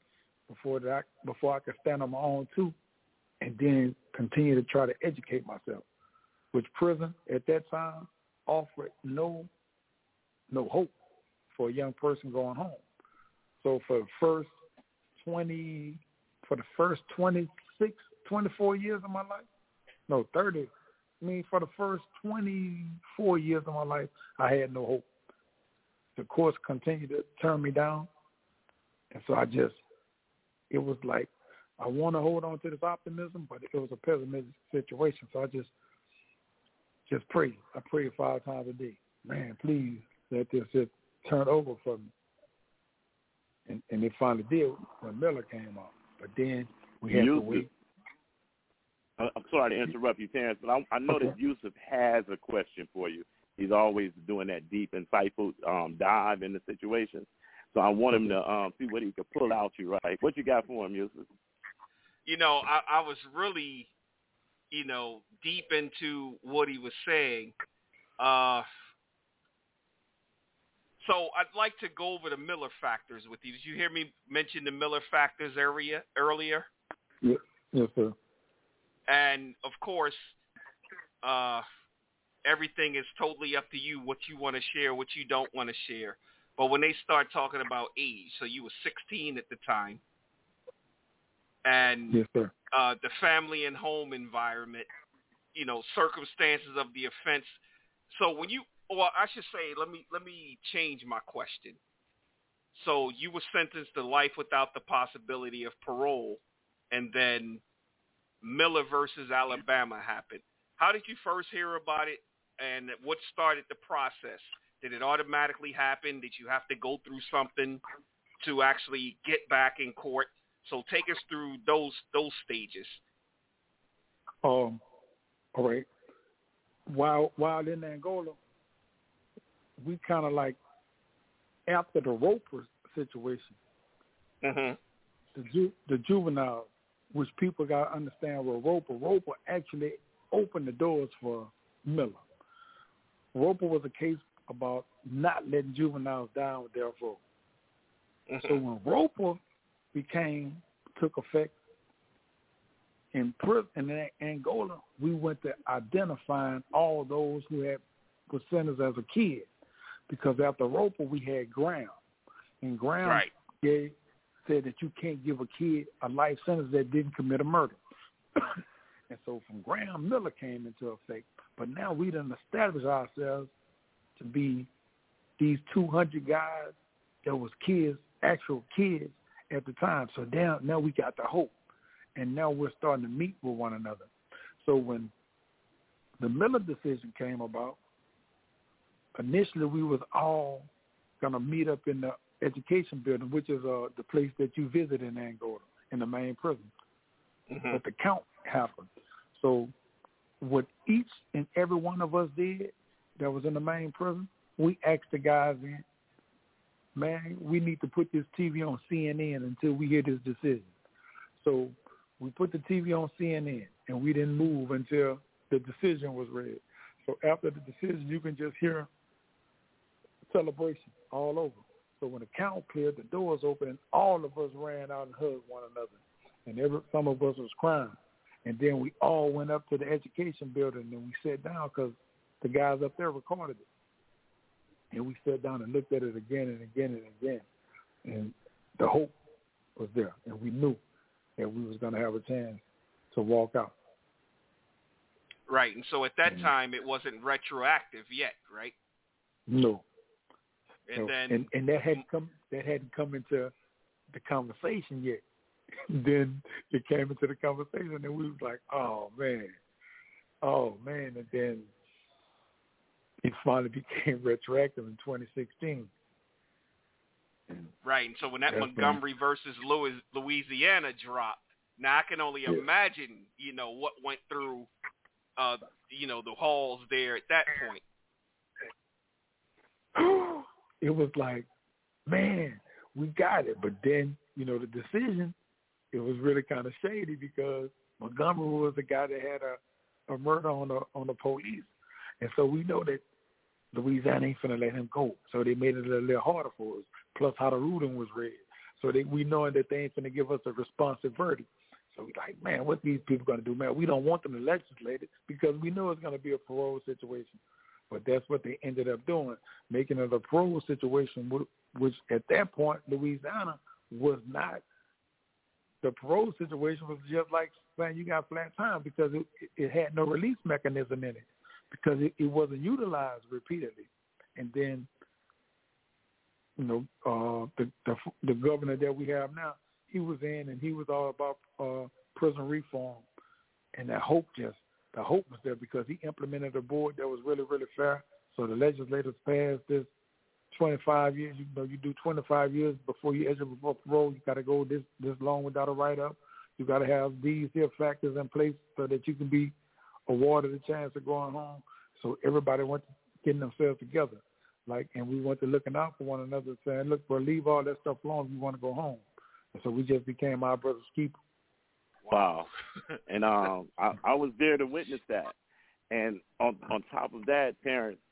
before that before I could stand on my own too, and then continue to try to educate myself. Which prison at that time offered no no hope for a young person going home. So for the first 20, for the first 26, 24 years of my life, no, 30. I mean, for the first 24 years of my life, I had no hope. The course continued to turn me down. And so I just, it was like, I want to hold on to this optimism, but it was a pessimistic situation. So I just, just pray. I pray five times a day. Man, please let this just turn over for me. And, and it finally did when Miller came out. But then we had Yusuf, to wait. I'm sorry to interrupt you, Terrence, but I, I know Okay. that Yusuf has a question for you. He's always doing that deep, insightful um, dive in the situation. So I want him to um, see what he could pull out you right. What you got for him, Yusuf? You know, I, I was really, you know, deep into what he was saying. Uh, so I'd like to go over the Miller factors with you. Did you hear me mention the Miller factors area earlier? Yes, yes sir. And of course, uh, everything is totally up to you what you want to share, what you don't want to share. But when they start talking about age, so you were 16 at the time, and Yes, uh, the family and home environment, you know, circumstances of the offense. So when you, well, I should say, let me let me change my question. So you were sentenced to life without the possibility of parole, and then Miller versus Alabama happened. How did you first hear about it, and what started the process? Did it automatically happen? Did you have to go through something to actually get back in court? So take us through those those stages. Um, all right. While while in Angola, we kind of like after the Roper situation, Mm-hmm. the ju- the juvenile, which people got to understand, were Roper. Roper actually opened the doors for Miller. Roper was a case about not letting juveniles down with their vote. And so mm-hmm. when Roper became took effect in prison in Angola, we went to identifying all those who had was sentenced as a kid, because after Roper we had Graham, and Graham Right. gave, said that you can't give a kid a life sentence that didn't commit a murder. and so from Graham Miller came into effect, but now we done established ourselves to be these 200 guys that was kids, actual kids at the time. So now, now we got the hope, and now we're starting to meet with one another. So when the Miller decision came about, initially we was all gonna meet up in the education building, which is uh, the place that you visit in Angola, in the main prison. Mm-hmm. But the count happened. So what each and every one of us did that was in the main prison, we asked the guys in, man, we need to put this TV on CNN until we hear this decision. So we put the TV on CNN and we didn't move until the decision was read. So after the decision, you can just hear celebration all over. So when the count cleared, the doors opened, and all of us ran out and hugged one another. And every, some of us was crying. And then we all went up to the education building and we sat down because the guys up there recorded it. And we sat down and looked at it again and again and again. And the hope was there. And we knew that we was going to have a chance to walk out. Right. And so at that Mhm. time, it wasn't retroactive yet, right? No. And No. then, and, and that hadn't come that hadn't come into the conversation yet. then it came into the conversation and we was like, Oh man. Oh man and then it finally became retroactive in twenty sixteen. right. And so when that That's Montgomery versus Louis, Louisiana dropped, now I can only Yeah. imagine, you know, what went through, uh, you know, the halls there at that point. it was like, man, we got it. But then, you know, the decision, it was really kind of shady because Montgomery was the guy that had a, a murder on the on the police, and so we know that Louisiana ain't finna let him go. So they made it a little harder for us. Plus, how the ruling was read, so they we knowing that they ain't finna give us a responsive verdict. So we like, man, what these people gonna do, man? We don't want them to legislate it because we know it's gonna be a parole situation. But that's what they ended up doing, making it a parole situation, which at that point Louisiana was not the parole situation was just like saying you got flat time because it it had no release mechanism in it because it, it wasn't utilized repeatedly, and then you know uh, the, the the governor that we have now he was in and he was all about uh, prison reform, and that hope just the hope was there because he implemented a board that was really really fair. So the legislators passed this 25 years. You know, you do 25 years before you eligible for parole. You got to go this this long without a write up. You got to have these here factors in place so that you can be awarded a chance of going home. So everybody went to getting themselves together, like, and we went to looking out for one another, saying, "Look, bro, leave all that stuff alone. If you want to go home." And so we just became our brother's keeper. Wow. and um, I, I was there to witness that. And on on top of that, parents,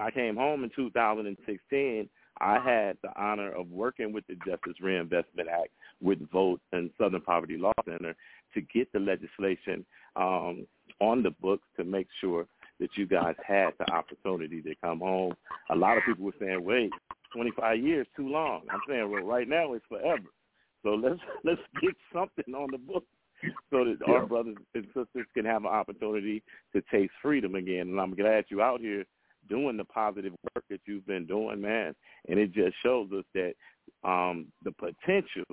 I came home in 2016. I had the honor of working with the Justice Reinvestment Act with Vote and Southern Poverty Law Center to get the legislation um, on the books to make sure that you guys had the opportunity to come home. A lot of people were saying, "Wait, 25 years too long." I'm saying, "Well, right now it's forever." So let's let's get something on the books so that yeah. our brothers and sisters can have an opportunity to taste freedom again. And I'm glad you're out here doing the positive work that you've been doing, man. And it just shows us that um, the potential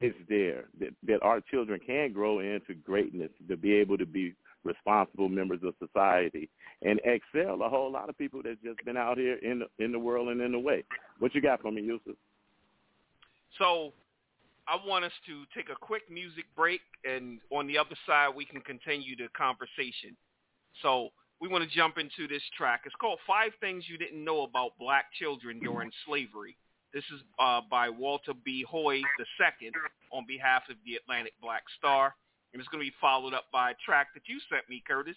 is there, that, that our children can grow into greatness, to be able to be responsible members of society and excel a whole lot of people that's just been out here in the, in the world and in the way. What you got for me, Yusuf? So I want us to take a quick music break, and on the other side, we can continue the conversation. So we want to jump into this track. It's called Five Things You Didn't Know About Black Children During Slavery. This is uh, by Walter B. Hoy II on behalf of the Atlantic Black Star. And it's going to be followed up by a track that you sent me, Curtis.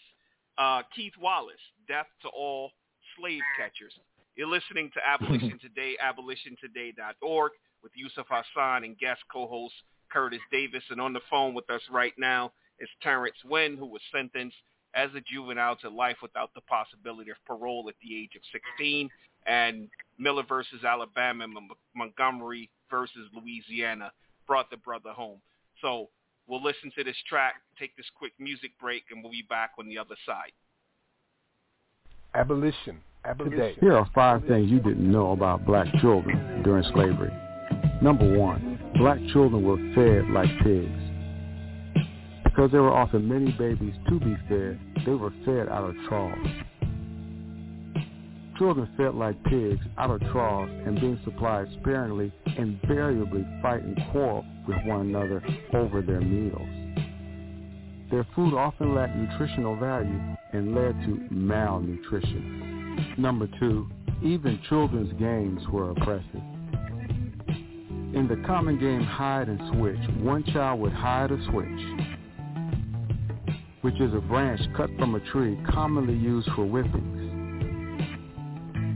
Uh, Keith Wallace, Death to All Slave Catchers. You're listening to Abolition Today, abolitiontoday.org with Yusuf Hassan and guest co-host Curtis Davis. And on the phone with us right now is Terrence Wynn, who was sentenced as a juvenile to life without the possibility of parole at the age of 16, and Miller versus Alabama and Montgomery versus Louisiana brought the brother home. So we'll listen to this track, take this quick music break, and we'll be back on the other side. Abolition. Abolition. Here are five things you didn't know about black children during slavery. Number one, black children were fed like pigs. Because there were often many babies to be fed, they were fed out of troughs. Children fed like pigs out of troughs and being supplied sparingly invariably fight and quarrel with one another over their meals. Their food often lacked nutritional value and led to malnutrition. Number two, even children's games were oppressive. In the common game hide and switch, one child would hide a switch, which is a branch cut from a tree commonly used for whippings.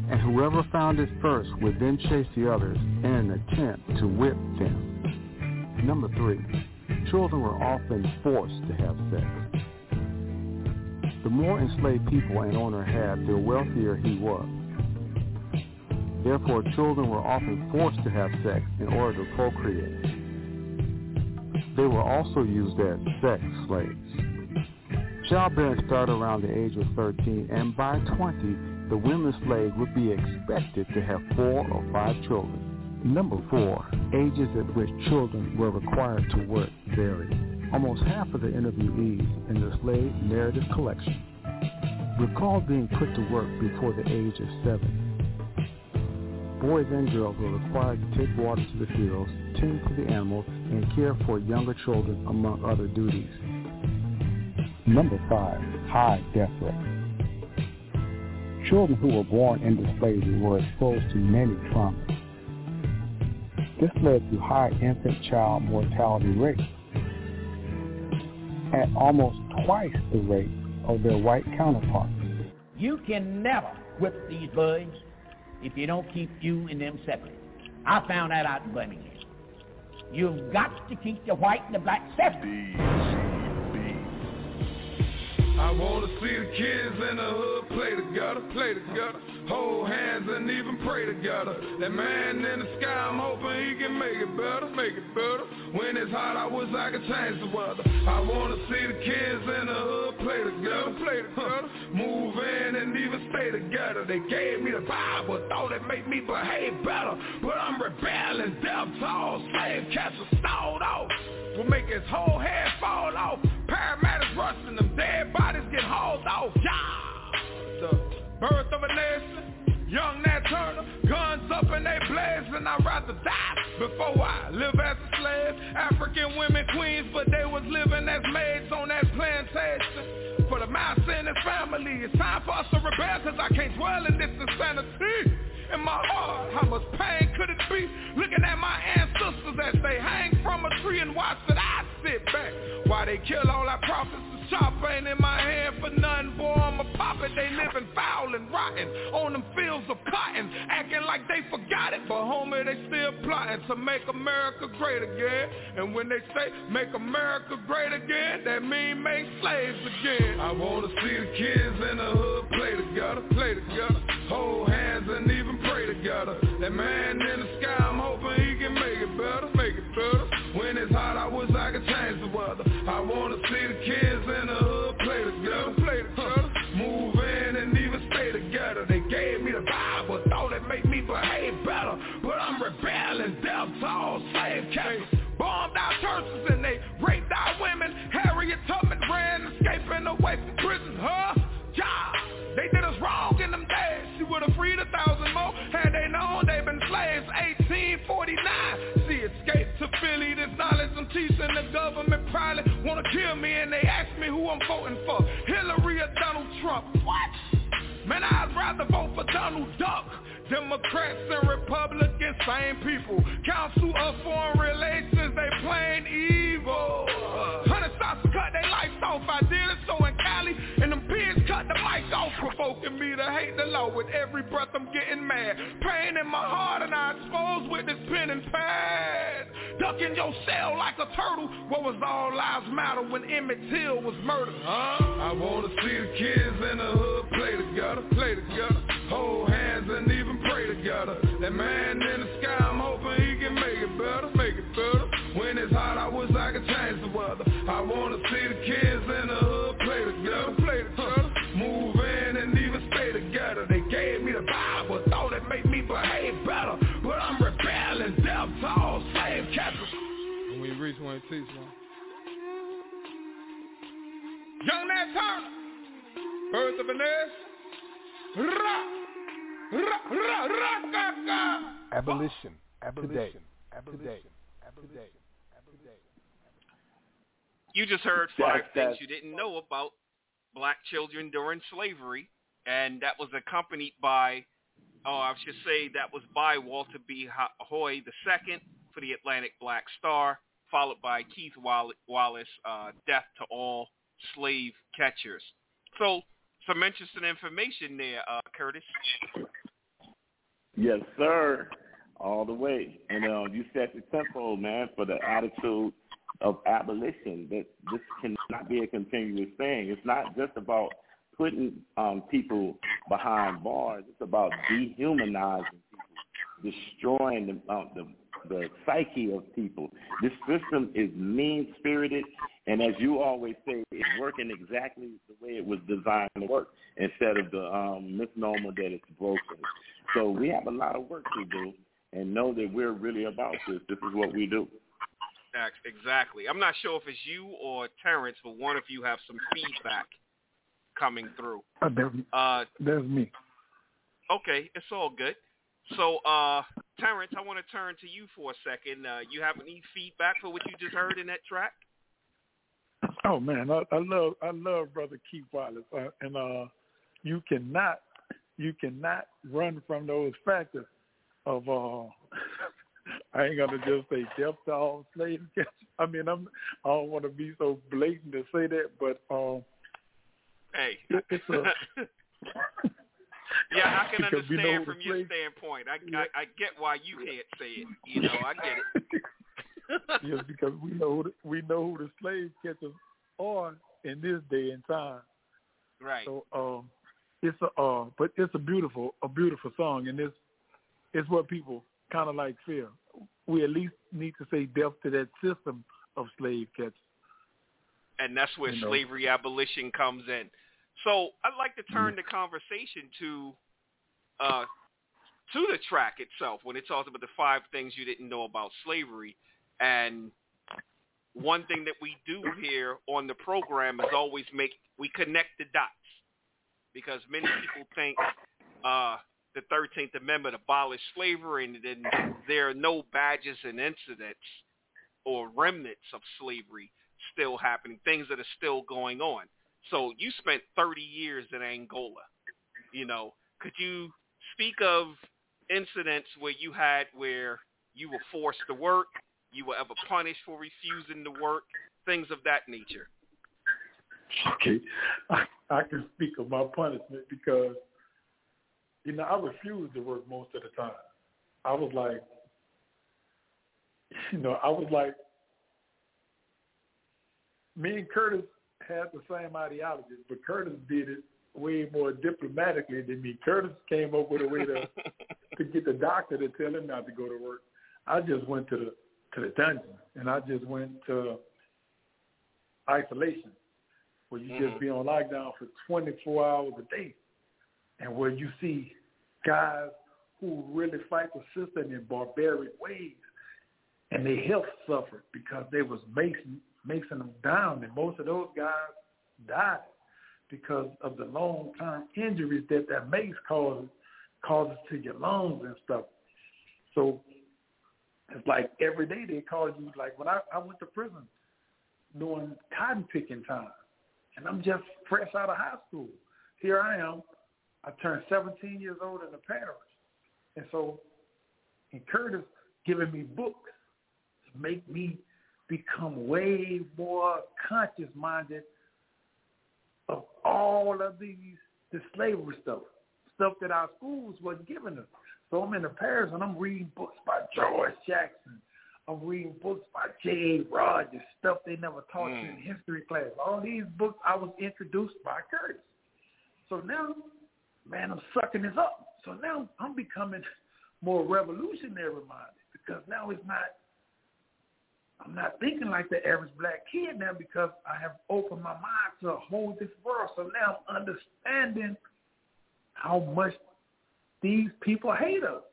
And whoever found it first would then chase the others in an attempt to whip them. Number three, children were often forced to have sex. The more enslaved people an owner had, the wealthier he was. Therefore, children were often forced to have sex in order to procreate. They were also used as sex slaves. Childbearing started around the age of 13, and by 20, the women slaves would be expected to have four or five children. Number four, ages at which children were required to work varied. Almost half of the interviewees in the slave narrative collection recall being put to work before the age of seven Boys and girls were required to take water to the fields, tend to the animals, and care for younger children, among other duties. Number five, high death rate. Children who were born into slavery were exposed to many traumas. This led to high infant child mortality rates at almost twice the rate of their white counterparts. You can never whip these boys if you don't keep you and them separate. I found that out in Birmingham. You've got to keep the white and the black separate. I wanna see the kids in the hood play together, play together, hold hands and even pray together. That man in the sky, I'm hoping he can make it better, make it better. When it's hot, I wish I could change the weather. I wanna see the kids in the hood play together, play together, move in and even stay together. They gave me the Bible, thought it made me behave better, but I'm rebelling, death all slave catchers stalled off will make his whole head fall off. Paramedics rushing them, dead bodies get hauled off. Yeah. The birth of a nation, young Nat Turner, guns up and they blaze, and I'd rather die before I live as a slave. African women queens, but they was living as maids on that plantation. For the master and his family, it's time for us to rebel, cause I can't dwell in this insanity in my heart. How much pain could it be looking at my ancestors as they hang from a tree and watch that I sit back while they kill all our prophets chop ain't in my hand for nothing, boy, I'm a pop it. They living foul and rotten on them fields of cotton, acting like they forgot it, but homie, they still plotting to make America great again. And when they say make America great again, that mean make slaves again. I wanna see the kids in the hood play together, play together, hold hands and even pray together. That man in the sky, I'm hoping he can make it better, make it better. When it's hot, I wish I could change the weather. I wanna see the kids in the hood play together, play together, move in and even stay together. They gave me the Bible, thought it made me behave better, but I'm rebelling, death all slave catchers. Bombed our churches and they raped our women. Harriet Tubman ran, escaping away from prison, huh? Yeah, they did us wrong in them would have freed a thousand more had they known they've been slaves. 1849, she escaped to Philly. This knowledge I'm teaching the government probably wanna kill me, and they ask me who I'm voting for, Hillary or Donald Trump. What? Man, I'd rather vote for Donald Duck. Democrats and Republicans, same people. Council of Foreign Relations, they plain evil. Hundred stars cut their lights off. I did it so in Cali, and them pigs cut the mic off, provoking me to hate the law. With every breath I'm getting mad. Pain in my heart, and I expose with this pen and pad. Duck in your shell like a turtle. What was all lives matter when Emmett Till was murdered? Huh? I wanna see the kids in the hood play together, play together, hold hands and even pray together. That man in the sky, I'm hoping he can make it better, make it better. When it's hot, I wish I could change the weather. I wanna see the kids in the hood play together, play together, behave better, but I'm rebelling, death to all slave catchers. When we reach one, teach one. Young Nat Turner, Birth of a Nation, Ra, ra, ra, ra, ga, ga. Abolition. Abolition. Abolition. Abolition. You just heard five That's- things that's- you didn't know about black children during slavery, and that was accompanied by, oh, I should say that was by Walter B. Ho- Hoy II for the Atlantic Black Star, followed by Keith Wallace, uh, Death to All Slave Catchers. So, some interesting information there, uh, Curtis. Yes, sir. All the way. And um, you set the tempo, man, for the attitude of abolition. That this cannot be a continuous thing. It's not just about putting um, people behind bars. It's about dehumanizing people, destroying the, um, the the psyche of people. This system is mean spirited, and as you always say, it's working exactly the way it was designed to work, instead of the um, misnomer that it's broken. So we have a lot of work to do, and know that we're really about this. This is what we do. Exactly. I'm not sure if it's you or Terrence, but one of you have some feedback coming through. Uh, there's, Uh, there's me. okay, it's all good. So, uh, Terrence, I want to turn to you for a second. Uh, you have any feedback for what you just heard in that track? Oh man, I, I love I love brother Keith Wallace, uh, and uh, you cannot you cannot run from those factors of uh, I ain't gonna just say death to all slave catchers. I mean, I'm I don't want to be so blatant to say that, but um, Hey. it's a yeah, I can know understand from your standpoint. I, I I get why you can't say it. You know, I get it. yes, because we know who the, we know who the slave catchers are in this day and time. Right. So um, it's a uh, but it's a beautiful a beautiful song, and it's it's what people kind of like feel. We at least need to say death to that system of slave catchers. And that's where You know. slavery abolition comes in. So I'd like to turn the conversation to uh, to the track itself when it talks about the five things you didn't know about slavery. And one thing that we do here on the program is always make we connect the dots because many people think uh, the 13th Amendment abolished slavery and then there are no badges and incidents or remnants of slavery still happening, things that are still going on. So you spent 30 years in Angola. You know, could you speak of incidents where you had where you were forced to work, you were ever punished for refusing to work, things of that nature? Okay, I, I can speak of my punishment because you know I refused to work most of the time. I was like, you know, I was like, me and Curtis had the same ideologies, but Curtis did it way more diplomatically than me. Curtis came up with a way to to get the doctor to tell him not to go to work. I just went to the to the dungeon and I just went to isolation where you just mm-hmm. be on lockdown for 24 hours a day and where you see guys who really fight the system in barbaric ways and their health suffered because they was macing, macing them down and most of those guys died because of the long-term injuries that that mace causes causes to your lungs and stuff. So it's like every day they call you. Like when I, I went to prison during cotton picking time, and I'm just fresh out of high school. Here I am. I turned 17 years old in the parish, and so and Curtis giving me books to make me become way more conscious minded of all of these the slavery stuff, stuff that our schools wasn't giving us. So I'm in the parish and I'm reading books by George Jackson. I'm reading books by J.A. Rogers, stuff they never taught you mm. in history class. All these books I was introduced by Curtis. So now, man, I'm sucking this up. So now I'm becoming more revolutionary minded because now it's not I'm not thinking like the average black kid now because I have opened my mind to a whole different world. So now I'm understanding how much these people hate us.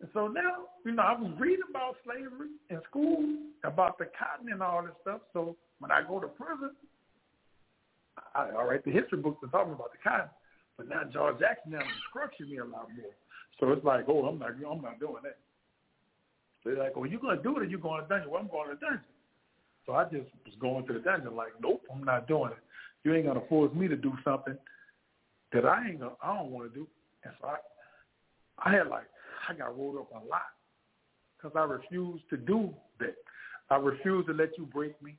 And so now, you know, I was reading about slavery in school, about the cotton and all this stuff. So when I go to prison, I, right, the history books are talking about the cotton, but now George Jackson now instructing me a lot more. So it's like, oh, I'm not, I'm not doing that. They're like, well, you're going to do it or you're going to dungeon? Well, I'm going to dungeon. So I just was going to the dungeon like, nope, I'm not doing it. You ain't going to force me to do something that I ain't gonna, I don't want to do. And so I, I had like, I got rolled up a lot because I refused to do that. I refused to let you break me,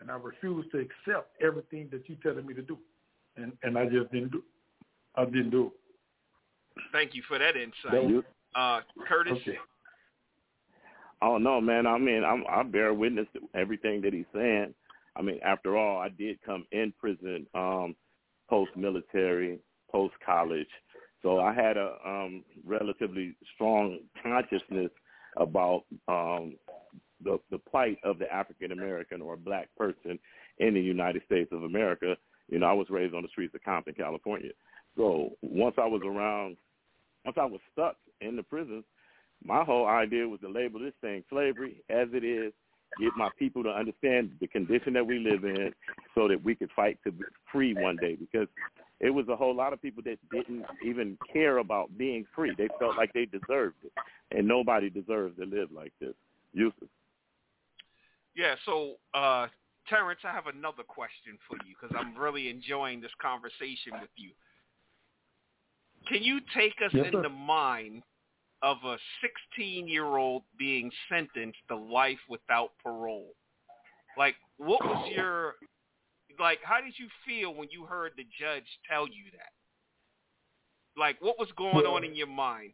and I refused to accept everything that you telling me to do, and and I just didn't do. I didn't do it. Thank you for that insight. That was- Uh, Curtis, Okay. Oh no, man. I mean, I'm, I bear witness to everything that he's saying. I mean, after all, I did come in prison, um, post military, post college, so I had a um, relatively strong consciousness about um, the the plight of the African American or black person in the United States of America. You know, I was raised on the streets of Compton, California. So once I was around, once I was stuck in the prisons, my whole idea was to label this thing slavery as it is, get my people to understand the condition that we live in so that we could fight to be free one day because it was a whole lot of people that didn't even care about being free. They felt like they deserved it. And nobody deserves to live like this. Yusuf. Yeah, so uh, Terrence, I have another question for you because I'm really enjoying this conversation with you. Can you take us Yes, in sir. the mind of a 16-year-old being sentenced to life without parole? Like, what was your like? How did you feel when you heard the judge tell you that? Like, what was going on in your mind?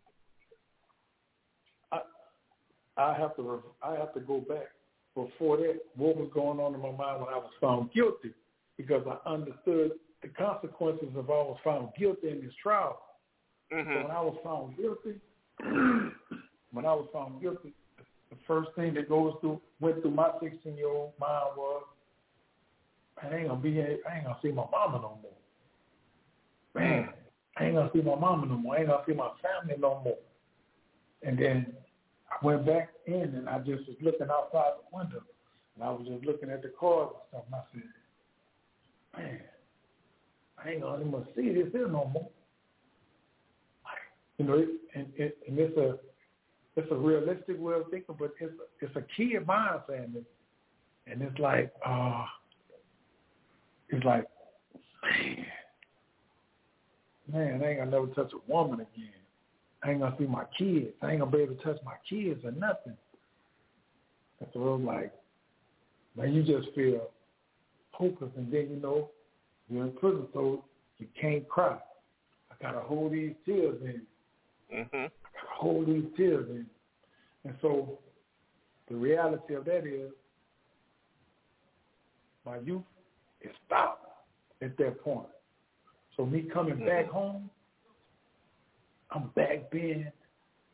I I have to I have to go back before that. What was going on in my mind when I was found guilty? Because I understood the consequences of I was found guilty in this trial. Mm-hmm. So when I was found guilty, when I was found guilty, the first thing that goes through went through my 16 year old mind was, I ain't gonna be, I ain't gonna see my mama no more. Man, I ain't gonna see my mama no more. I ain't gonna see my family no more. And then I went back in and I just was looking outside the window and I was just looking at the cars and stuff. And I said, man, I ain't gonna see this here no more. You know, and, it, and it's a it's a realistic way of thinking, but it's it's a kid mindset, and, and it's like, uh, it's like, man, man, I ain't gonna never touch a woman again. I ain't gonna see my kids. I ain't gonna be able to touch my kids or nothing. And so it was like, man, you just feel hopeless, and then you know you're in prison, so you can't cry. I gotta hold these tears in. Mm-hmm. I gotta hold these tears in. And so the reality of that is my youth is stopped at that point. So me coming mm-hmm. back home, I'm back being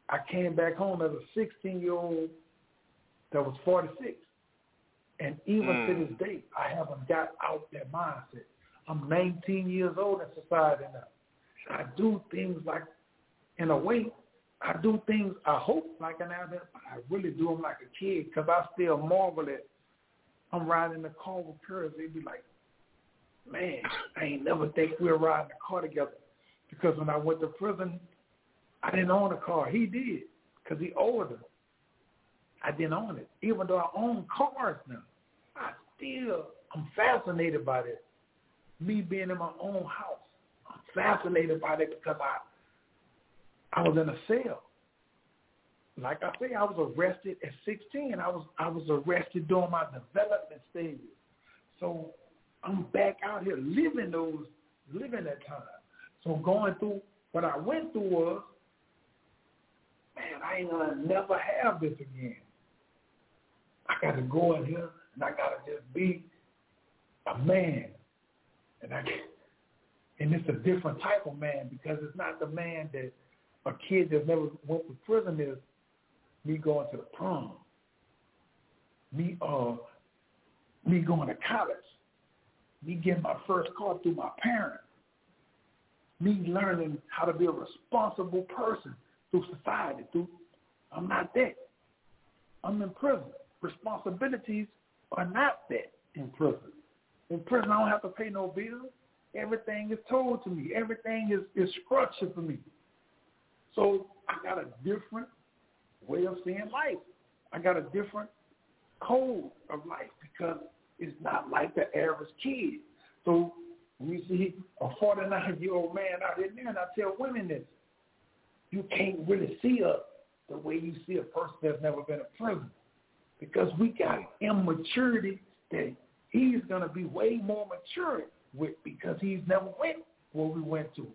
I came back home as a sixteen year old that was forty six. And even mm. to this day I haven't got out that mindset. I'm nineteen years old in society now. I do things like in a way I do things I hope like an adult, but I really do them like a kid because I still marvel at I'm riding the car with Curtis. They'd be like, man, I ain't never think we were riding the car together. Because when I went to prison, I didn't own a car. He did because he older. I didn't own it. Even though I own cars now, I still, I'm fascinated by this. Me being in my own house. I'm fascinated by it because I I was in a cell. Like I say, I was arrested at 16. I was I was arrested during my development stages. So I'm back out here living those living that time. So going through what I went through was, man, I ain't gonna never have this again. I gotta go in here and I gotta just be a man. And I can't. and it's a different type of man because it's not the man that a kid that never went to prison is me going to the prom, me uh, me going to college, me getting my first car through my parents, me learning how to be a responsible person through society. Through I'm not that. I'm in prison. Responsibilities are not that in prison. In prison, I don't have to pay no bills. Everything is told to me. Everything is, is structured for me. So I got a different way of seeing life. I got a different code of life because it's not like the average kid. So you see a 49-year-old man out there, and I tell women this, you can't really see us the way you see a person that's never been in prison because we got immaturity that he's going to be way more mature with because he's never went where we went to.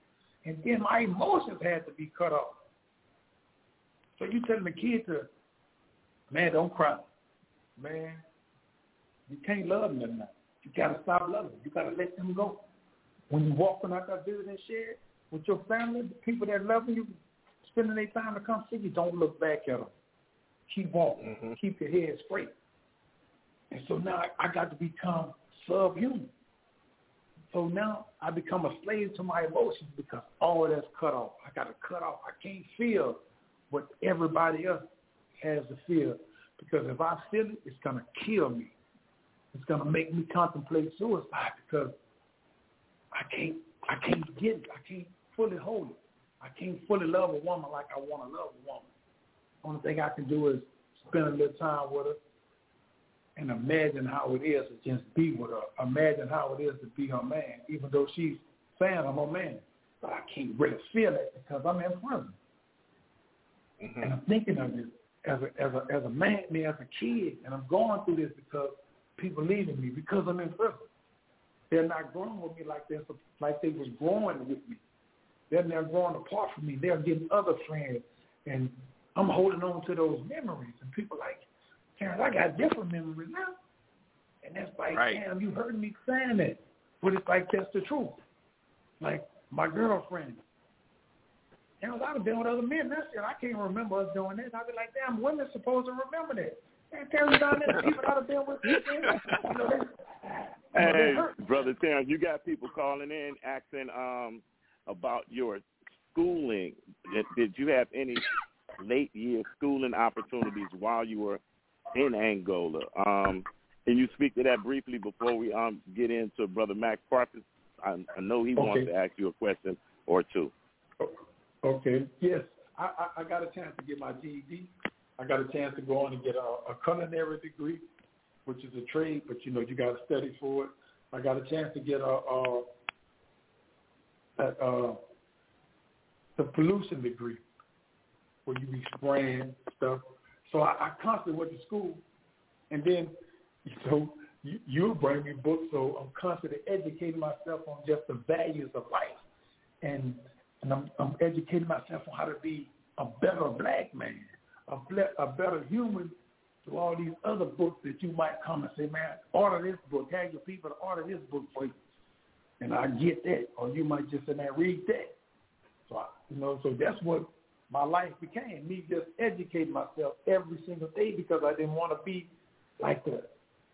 And then my emotions had to be cut off. So you telling the kid to, man, don't cry. Man, you can't love them now. You got to stop loving them. You got to let them go. When you walking out that building shed with your family, the people that love you, spending their time to come see you, don't look back at them. Keep walking. Mm-hmm. Keep your head straight. And so now I got to become subhuman. So now I become a slave to my emotions because all of that's cut off. I got to cut off. I can't feel what everybody else has to feel because if I feel it, it's going to kill me. It's going to make me contemplate suicide because I can't, I can't get it. I can't fully hold it. I can't fully love a woman like I want to love a woman. Only thing I can do is spend a little time with her and imagine how it is to just be with her. Imagine how it is to be her man, even though she's saying I'm her man. But I can't really feel it because I'm in prison. Mm-hmm. And I'm thinking of this as a as a as a man, me as a kid, and I'm going through this because people leaving me because I'm in prison. They're not growing with me like they like they was growing with me. They're now growing apart from me. They're getting other friends, and I'm holding on to those memories. And people like, Terrence, I got different memories now. And that's like, right. damn, you heard me saying that. But it's like that's the truth. Like my girlfriend. You know, I'd have been with other men. That's it. I can't remember us doing this. I'd be like, damn, women's supposed to remember that. And tell you down there, people I'd have been with. You know, Hey, brother Terrence, you got people calling in asking um about your schooling. Did, did you have any late year schooling opportunities while you were in Angola? Um, can you speak to that briefly before we um get into brother Max Parthas? I, I know he wants to ask you a question or two. Okay. Yes, I, I, I got a chance to get my GED. I got a chance to go on and get a, a culinary degree, which is a trade, but you know you got to study for it. I got a chance to get a, a, a, a the pollution degree, where you be spraying stuff. So I, I constantly went to school, and then so you, you bring me books, so I'm constantly educating myself on just the values of life, and and I'm, I'm educating myself on how to be a better black man, a, ble- a better human through all these other books that you might come and say, man, order this book, have your people to order this book for you. And I get that. Or you might just there and read that. So, I, you know, so that's what my life became, me just educating myself every single day because I didn't want to be like the,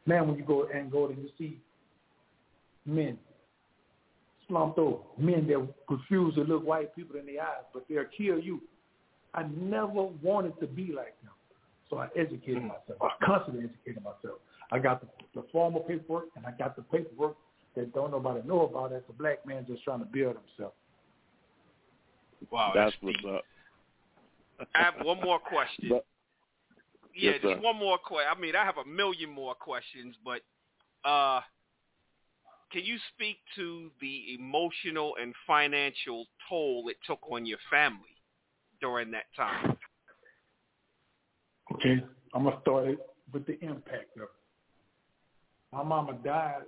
man, when you go and go and you see men slumped over, men that refuse to look white people in the eyes, but they'll kill you. I never wanted to be like them. So I educated myself. I constantly educated myself. I got the, the formal paperwork and I got the paperwork that don't nobody know about as a black man just trying to build himself. Wow, that's, that's what's deep. up. I have one more question. But- yeah, Yes, just sir. one more question. I mean, I have a million more questions, but uh, can you speak to the emotional and financial toll it took on your family during that time? Okay, I'm gonna start it with the impact of it. My mama died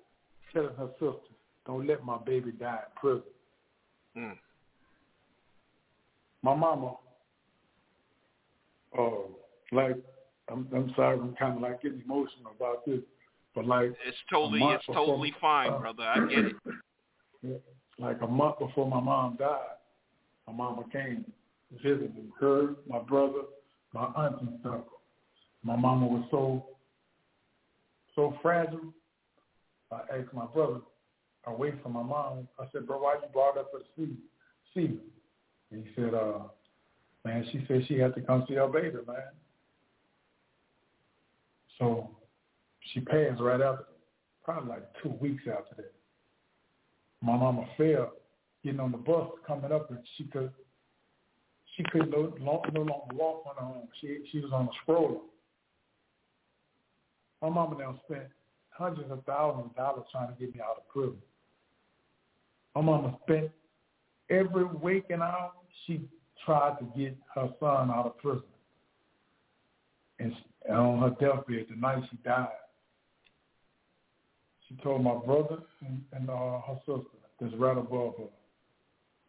telling her sister, "Don't let my baby die in prison." Mm. My mama, uh, like, I'm, I'm sorry, I'm kind of like getting emotional about this, but like, It's totally, it's before- totally fine, uh, brother. I get it. Like a month before my mom died, my mama came visiting her, my brother, my aunt and stuff. My mama was so so fragile. I asked my brother, away from my mom, I said, bro, why you brought up to see see? And he said, uh, man, she said she had to come see her baby, man. So she passed right after, probably like two weeks after that my mama fell getting on the bus coming up and she could she could no, no, no longer walk on her own. She she was on a stroller. My mama now spent hundreds of thousands of dollars trying to get me out of prison. My mama spent every waking hour she tried to get her son out of prison. And and on her deathbed, the night she died, she told my brother and, and uh, her sister that's right above her,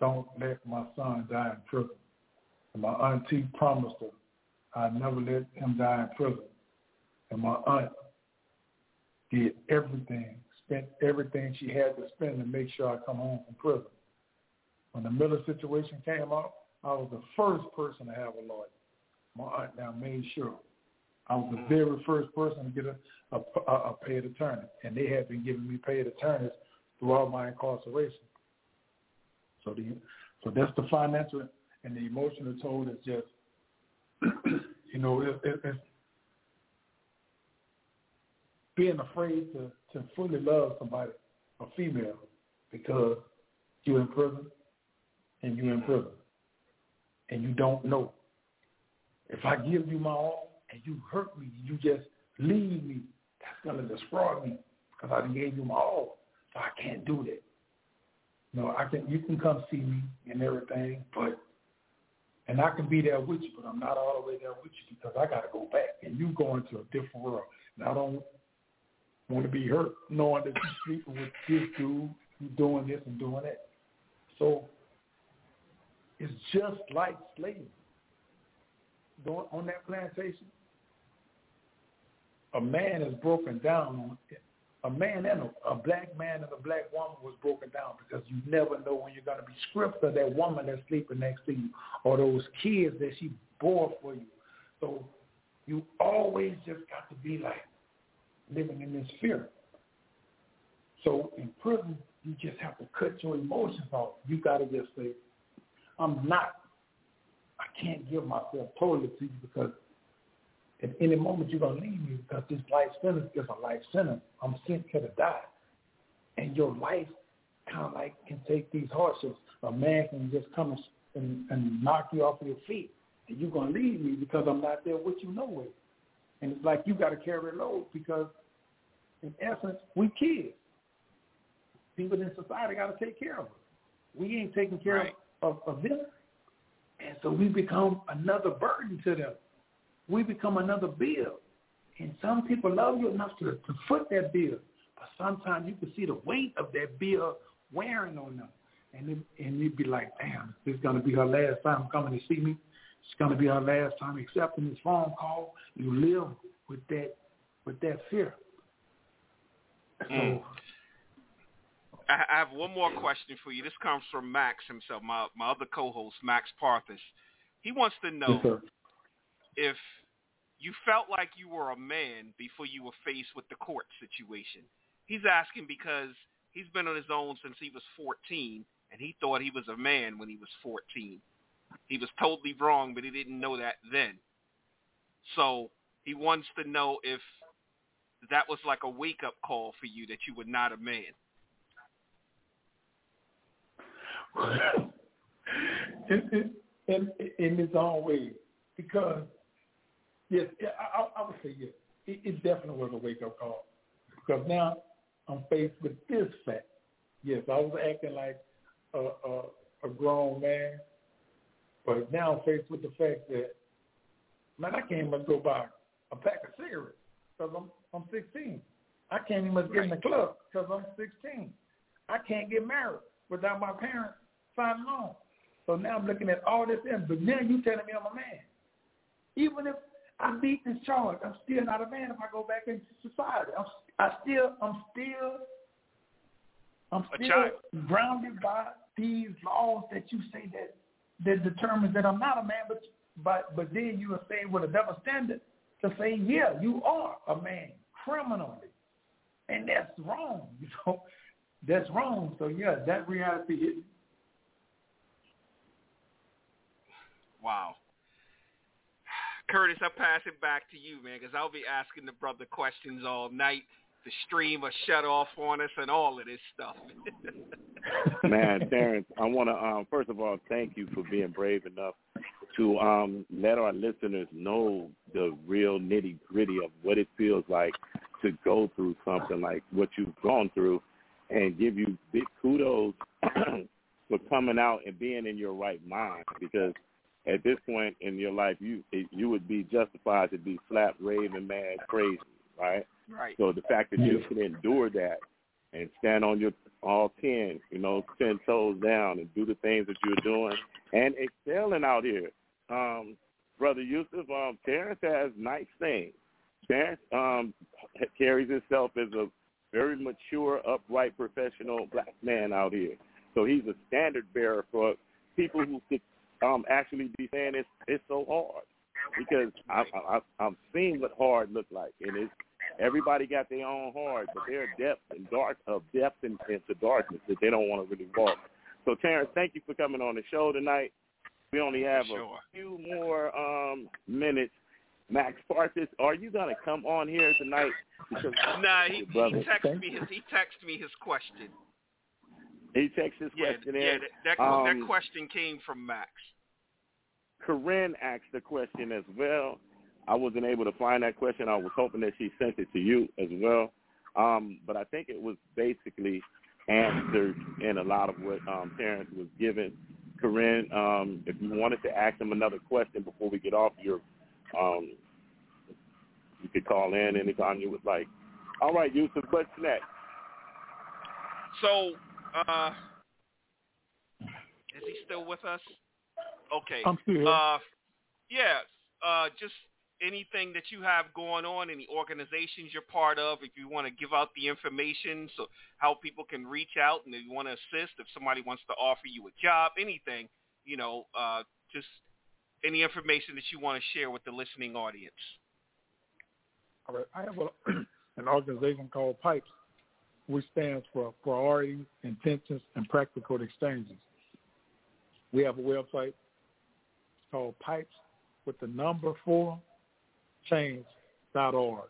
don't let my son die in prison. And my auntie promised her I'd never let him die in prison. And my aunt did everything, spent everything she had to spend to make sure I come home from prison. When the Miller situation came out, I was the first person to have a lawyer. My aunt now made sure. I was the very first person to get a, a, a, paid attorney, and they had been giving me paid attorneys throughout my incarceration. So the so that's the financial and the emotional toll is just you know it, it, it's being afraid to to fully love somebody, a female, because you're in prison and you're in prison and you don't know. If I give you my all and you hurt me, you just leave me, that's gonna destroy me because I gave you my all. So I can't do that. No, I can. You can come see me and everything, but and I can be there with you, but I'm not all the way there with you because I got to go back, and you going to a different world. And I don't want to be hurt knowing that you're sleeping with this dude, you doing this and doing that. So it's just like slavery. Going on that plantation, a man is broken down a man and a, a black man and a black woman was broken down because you never know when you're going to be stripped of that woman that's sleeping next to you or those kids that she bore for you. So you always just got to be like living in this fear. So in prison, you just have to cut your emotions off. You got to just say, I'm not, I can't give myself totally to you because at any moment you're going to leave me because this life sentence is a life sentence. I'm sent here to die. And your life kind of like can take these hardships. A man can just come and, and knock you off your feet and you're going to leave me because I'm not there with you no way. And it's like you got to carry a load because in essence, we kids. People in society got to take care of us. We ain't taking care right. of, of them. And so we become another burden to them we become another bill. And some people love you enough to, to foot that bill. But sometimes you can see the weight of that bill wearing on them. And it, and you'd be like, damn, this is going to be her last time coming to see me. It's going to be her last time accepting this phone call. You live with that with that fear. Mm. I have one more question for you. This comes from Max himself, my my other co-host, Max Parthas. He wants to know yes, if you felt like you were a man before you were faced with the court situation. He's asking because he's been on his own since he was 14, and he thought he was a man when he was 14. He was totally wrong, but he didn't know that then. So he wants to know if that was like a wake-up call for you that you were not a man. In, in, in its own way, because Yes, I, I would say yes. It, it definitely was a wake up call because now I'm faced with this fact. Yes, I was acting like a, a, a grown man, but now I'm faced with the fact that man, I can't even go buy a pack of cigarettes because I'm I'm 16. I can't even get in the club because I'm 16. I can't get married without my parents signing on. So now I'm looking at all this but now you telling me I'm a man. Even if I beat this charge. I'm still not a man if I go back into society. I'm, I still, I'm still, I'm still grounded by these laws that you say that that determines that I'm not a man. But but but then you are saying with a double standard to say, yeah, you are a man criminally, and that's wrong. You know, that's wrong. So yeah, that reality is. Wow. Curtis, I'll pass it back to you, man, because I'll be asking the brother questions all night. The stream will shut off on us and all of this stuff. man, Terrence, I want to um, first of all thank you for being brave enough to um, let our listeners know the real nitty gritty of what it feels like to go through something like what you've gone through, and give you big kudos for coming out and being in your right mind because at this point in your life, you you would be justified to be slap, raving, mad, crazy, right? Right. So the fact that you can endure that and stand on your all ten, you know, ten toes down and do the things that you're doing and excelling out here. Um, Brother Yusuf, um, Terrence has nice things. Terrence um, carries himself as a very mature, upright, professional black man out here. So he's a standard bearer for people who could um actually be saying it's it's so hard because I, I I'm seeing what hard look like, and it's everybody got their own hard, but there are depth and dark of depth and, into darkness that they don't want to really walk. So Terrence, thank you for coming on the show tonight. We only have sure. a few more um minutes. Max Parthas, are you gonna come on here tonight? Because nah, he, he texted me his he texted me his question. He texted his yeah, question yeah, in. that, um, that question came from Max. Corinne asked the question as well. I wasn't able to find that question. I was hoping that she sent it to you as well. Um, but I think it was basically answered in a lot of what um, Terrence was given. Corinne, um, if you wanted to ask him another question before we get off your, um, you could call in anytime you would like. All right, Yusuf, what's next? So, uh, is he still with us? Okay. I'm still here. Uh, yeah. Uh, just anything that you have going on, any organizations you're part of, if you want to give out the information, so how people can reach out and if you want to assist, if somebody wants to offer you a job, anything, you know, uh, just any information that you want to share with the listening audience. All right. I have a, an organization called PIPES, which stands for Priorities, Intentions, and Practical Exchanges. We have a website called Pipes with the number four change.org.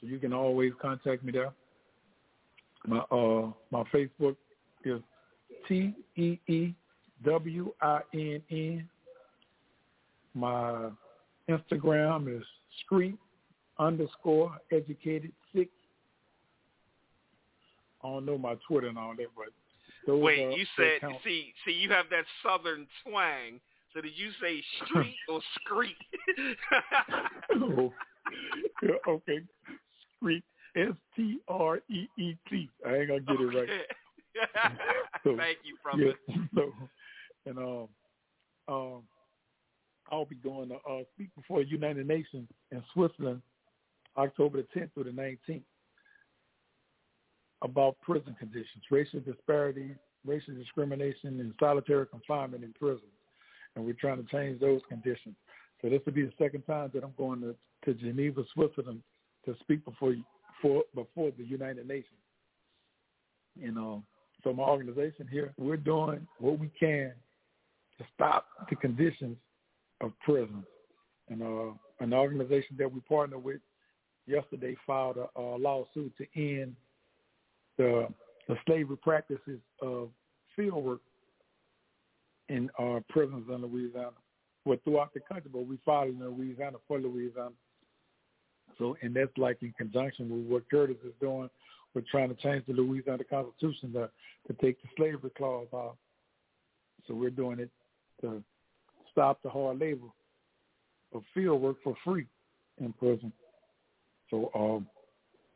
So you can always contact me there. My uh my Facebook is T E E W I N N. My Instagram is Street underscore educated. I don't know my Twitter and all that, but those wait, are, you said see see you have that southern twang. So did you say street or screet? oh, yeah, okay, street S T R E E T. I ain't gonna get okay. it right. so, Thank you, brother. Yeah, so, and um, um, I'll be going to uh, speak before the United Nations in Switzerland, October the 10th through the 19th, about prison conditions, racial disparity, racial discrimination, and solitary confinement in prisons. And we're trying to change those conditions. So this will be the second time that I'm going to, to Geneva, Switzerland, to speak before for, before the United Nations. You know, so my organization here, we're doing what we can to stop the conditions of prisons. And uh, an organization that we partner with yesterday filed a, a lawsuit to end the, the slavery practices of field work in uh, prisons in Louisiana. Well, throughout the country, but we filed in Louisiana for Louisiana. So, and that's like in conjunction with what Curtis is doing. We're trying to change the Louisiana Constitution to, to take the slavery clause off. So we're doing it to stop the hard labor of field work for free in prison. So um,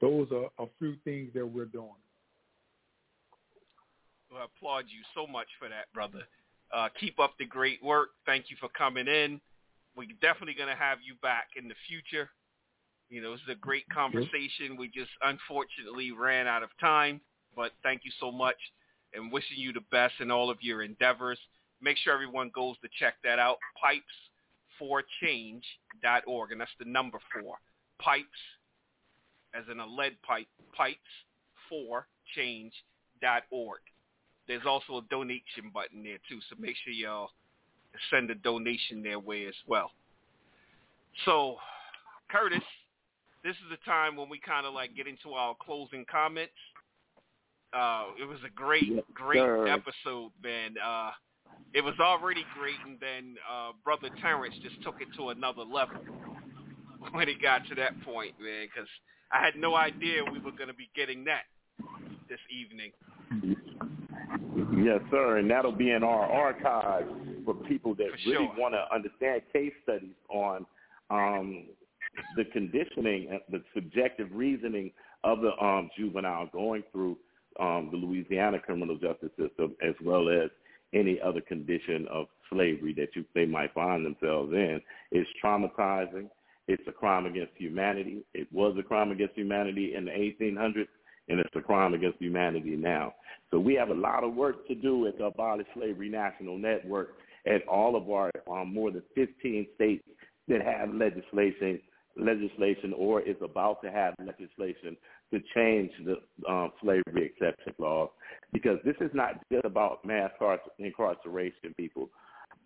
those are a few things that we're doing. Applaud you so much for that, brother. Uh, keep up the great work. Thank you for coming in. We're definitely going to have you back in the future. You know, this is a great conversation. We just unfortunately ran out of time, but thank you so much and wishing you the best in all of your endeavors. Make sure everyone goes to check that out, pipes4change.org, and that's the number four. Pipes, as in a lead pipe, pipes4change.org. There's also a donation button there too, so make sure y'all send a donation their way as well. So, Curtis, this is the time when we kind of like get into our closing comments. Uh, it was a great, yes, great sir. episode, man. Uh, it was already great, and then uh, Brother Terrence just took it to another level when it got to that point, man, because I had no idea we were going to be getting that this evening. Yes, sir, and that'll be in our archives for people that For really sure. want to understand case studies on um, the conditioning, and the subjective reasoning of the um, juvenile going through um, the Louisiana criminal justice system, as well as any other condition of slavery that you they might find themselves in. It's traumatizing. It's a crime against humanity. It was a crime against humanity in the 1800s, and it's a crime against humanity now. So we have a lot of work to do at the Abolish Slavery National Network at all of our um, more than 15 states that have legislation legislation or is about to have legislation to change the um, slavery exception clause because this is not just about mass incarceration, people.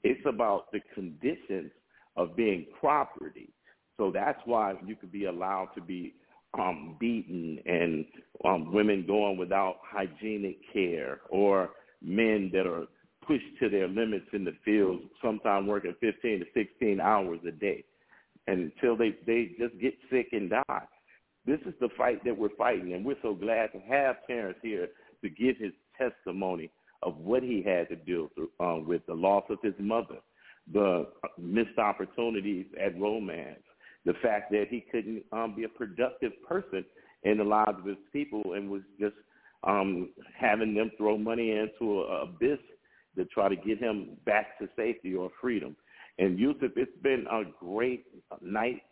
It's about the conditions of being property. So that's why you could be allowed to be um, beaten and um, women going without hygienic care or men that are pushed to their limits in the fields, sometimes working 15 to 16 hours a day until they, they just get sick and die. This is the fight that we're fighting, and we're so glad to have Terrence here to give his testimony of what he had to deal through, um, with the loss of his mother, the missed opportunities at romance, the fact that he couldn't um, be a productive person in the lives of his people and was just um, having them throw money into a abyss to try to get him back to safety or freedom. And Yusuf, it's been a great night.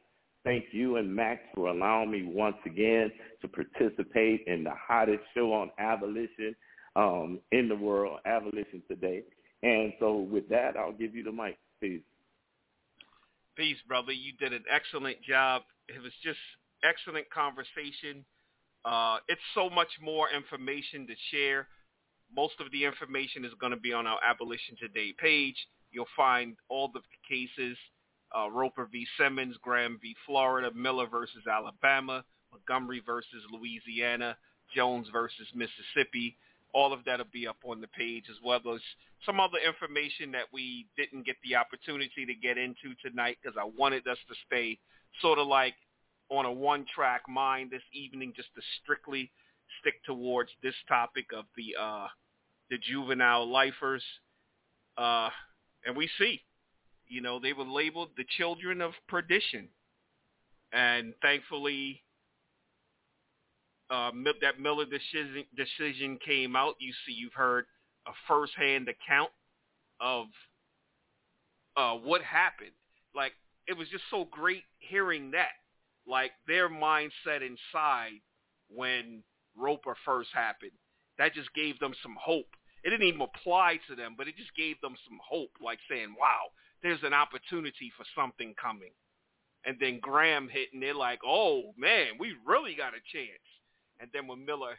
Thank you and Max for allowing me once again to participate in the hottest show on abolition um, in the world, Abolition Today. And so with that, I'll give you the mic. Peace. Peace, brother. You did an excellent job. It was just excellent conversation. Uh, it's so much more information to share. Most of the information is going to be on our Abolition Today page. You'll find all the cases, uh, Roper v. Simmons, Graham v. Florida, Miller versus Alabama, Montgomery versus Louisiana, Jones versus Mississippi. All of that will be up on the page as well as some other information that we didn't get the opportunity to get into tonight because I wanted us to stay sort of like on a one-track mind this evening just to strictly stick towards this topic of the uh, the juvenile lifers. Uh, and we see, you know, they were labeled the children of perdition. And thankfully, uh, that Miller decision, decision came out. You see, you've heard a firsthand account of uh, what happened. Like, it was just so great hearing that. Like, their mindset inside when Roper first happened. That just gave them some hope. It didn't even apply to them, but it just gave them some hope, like saying, wow, there's an opportunity for something coming. And then Graham hit, and they're like, oh, man, we really got a chance. And then when Miller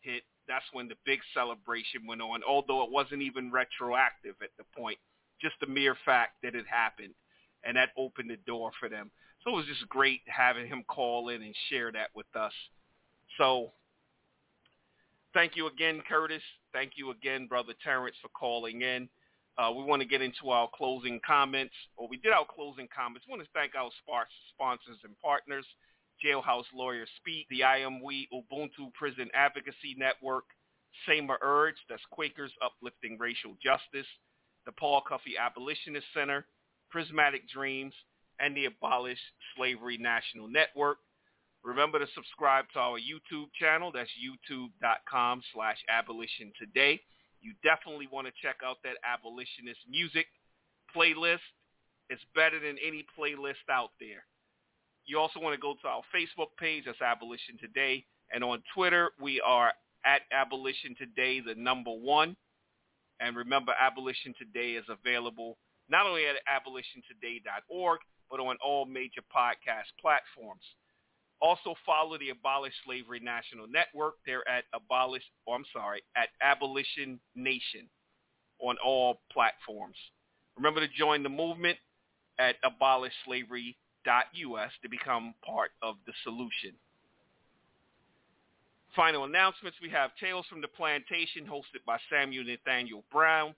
hit, that's when the big celebration went on, although it wasn't even retroactive at the point, just the mere fact that it happened. And that opened the door for them. So it was just great having him call in and share that with us. So thank you again, Curtis. Thank you again, Brother Terrence, for calling in. Uh, we want to get into our closing comments, or we did our closing comments. We want to thank our sponsors and partners, Jailhouse Lawyers Speak, the I Am We Ubuntu Prison Advocacy Network, Samer Urge, that's Quakers Uplifting Racial Justice, the Paul Cuffe Abolitionist Center, Prismatic Dreams, and the Abolish Slavery National Network. Remember to subscribe to our YouTube channel. That's youtube.com slash abolition today. You definitely want to check out that abolitionist music playlist. It's better than any playlist out there. You also want to go to our Facebook page. That's Abolition Today. And on Twitter, we are at Abolition Today, the number one. And remember, Abolition Today is available not only at abolitiontoday.org, but on all major podcast platforms. Also follow the Abolish Slavery National Network. They're at Abolish, or I'm sorry, at Abolition Nation on all platforms. Remember to join the movement at abolishslavery.us to become part of the solution. Final announcements. We have Tales from the Plantation hosted by Samuel Nathaniel Brown.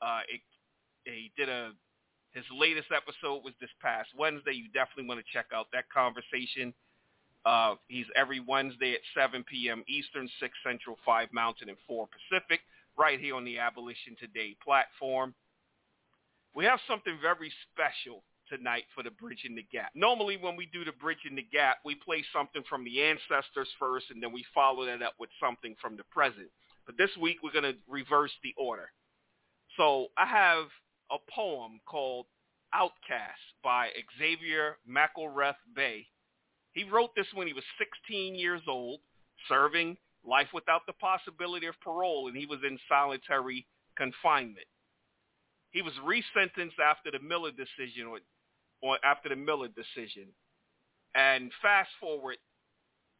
Uh, it, he did a his latest episode was this past Wednesday. You definitely want to check out that conversation. Uh, he's every Wednesday at 7 p.m. Eastern, 6 Central, 5 Mountain, and 4 Pacific, right here on the Abolition Today platform. We have something very special tonight for the Bridging the Gap. Normally when we do the Bridging the Gap, we play something from the ancestors first, and then we follow that up with something from the present. But this week we're going to reverse the order. So I have a poem called Outcast by Xavier McElrath Bay he wrote this when he was 16 years old, serving life without the possibility of parole, and he was in solitary confinement. He was resentenced after the Miller decision, or after the Miller decision. And fast forward,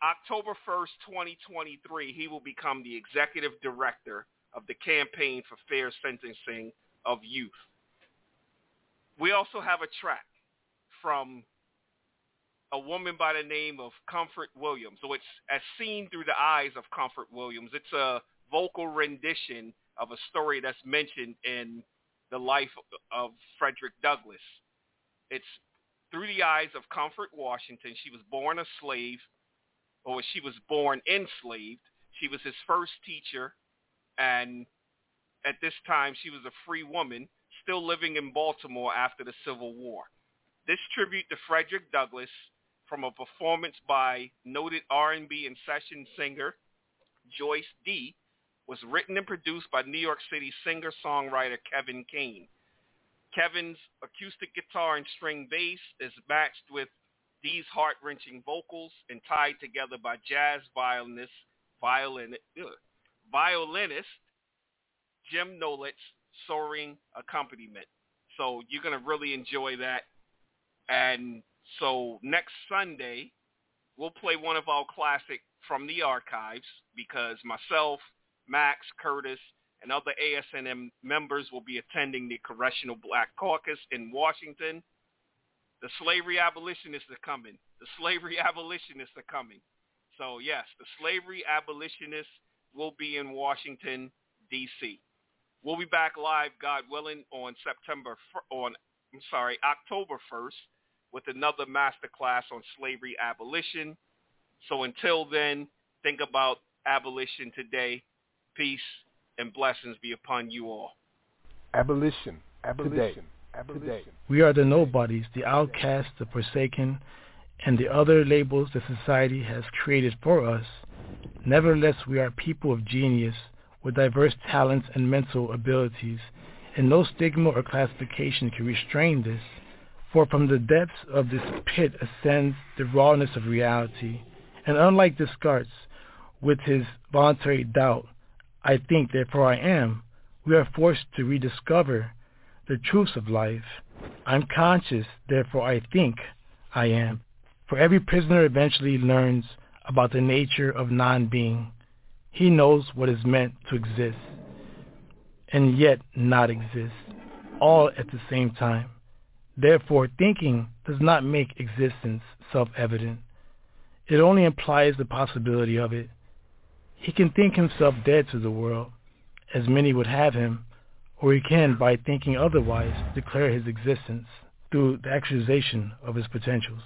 October 1st, 2023, he will become the executive director of the Campaign for Fair Sentencing of Youth. We also have a track from a woman by the name of Comfort Williams. So it's as seen through the eyes of Comfort Williams. It's a vocal rendition of a story that's mentioned in the life of Frederick Douglass. It's through the eyes of Comfort Washington. She was born a slave, or she was born enslaved. She was his first teacher, and at this time she was a free woman, still living in Baltimore after the Civil War. This tribute to Frederick Douglass from a performance by noted R&B and session singer Joyce D was written and produced by New York City singer-songwriter Kevin Kane. Kevin's acoustic guitar and string bass is matched with these heart-wrenching vocals and tied together by jazz violinist, violin, violinist Jim Nolet's soaring accompaniment. So you're going to really enjoy that. And so next Sunday, we'll play one of our classic from the archives because myself, Max, Curtis, and other ASNN members will be attending the Congressional Black Caucus in Washington. The slavery abolitionists are coming. The slavery abolitionists are coming. So yes, the slavery abolitionists will be in Washington, D.C. We'll be back live, God willing, on September on I'm sorry, October 1st with another masterclass on slavery abolition. So until then, think about abolition today. Peace and blessings be upon you all. Abolition, abolition, abolition. Today. We are the nobodies, the outcasts, the forsaken, and the other labels that society has created for us. Nevertheless, we are people of genius with diverse talents and mental abilities, and no stigma or classification can restrain this. For from the depths of this pit ascends the rawness of reality, and unlike Descartes, with his voluntary doubt, I think, therefore I am, we are forced to rediscover the truths of life. I'm conscious, therefore I think I am. For every prisoner eventually learns about the nature of non-being. He knows what is meant to exist and yet not exist, all at the same time. Therefore, thinking does not make existence self-evident. It only implies the possibility of it. He can think himself dead to the world, as many would have him, or he can, by thinking otherwise, declare his existence through the actualization of his potentials.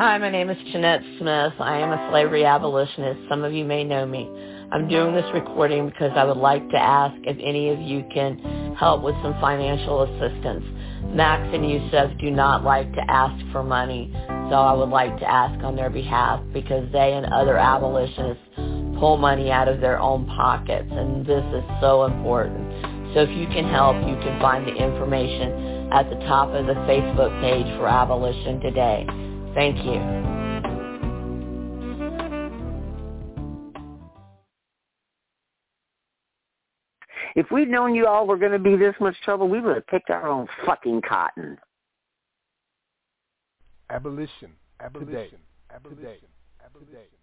Hi, my name is Jeanette Smith. I am a slavery abolitionist. Some of you may know me. I'm doing this recording because I would like to ask if any of you can help with some financial assistance. Max and Yusuf do not like to ask for money, so I would like to ask on their behalf because they and other abolitionists pull money out of their own pockets, and this is so important. So if you can help, you can find the information at the top of the Facebook page for Abolition Today. Thank you. If we'd known you all were going to be this much trouble, we would have picked our own fucking cotton. Abolition. Abolition. Today. Abolition. Abolition. Abolition.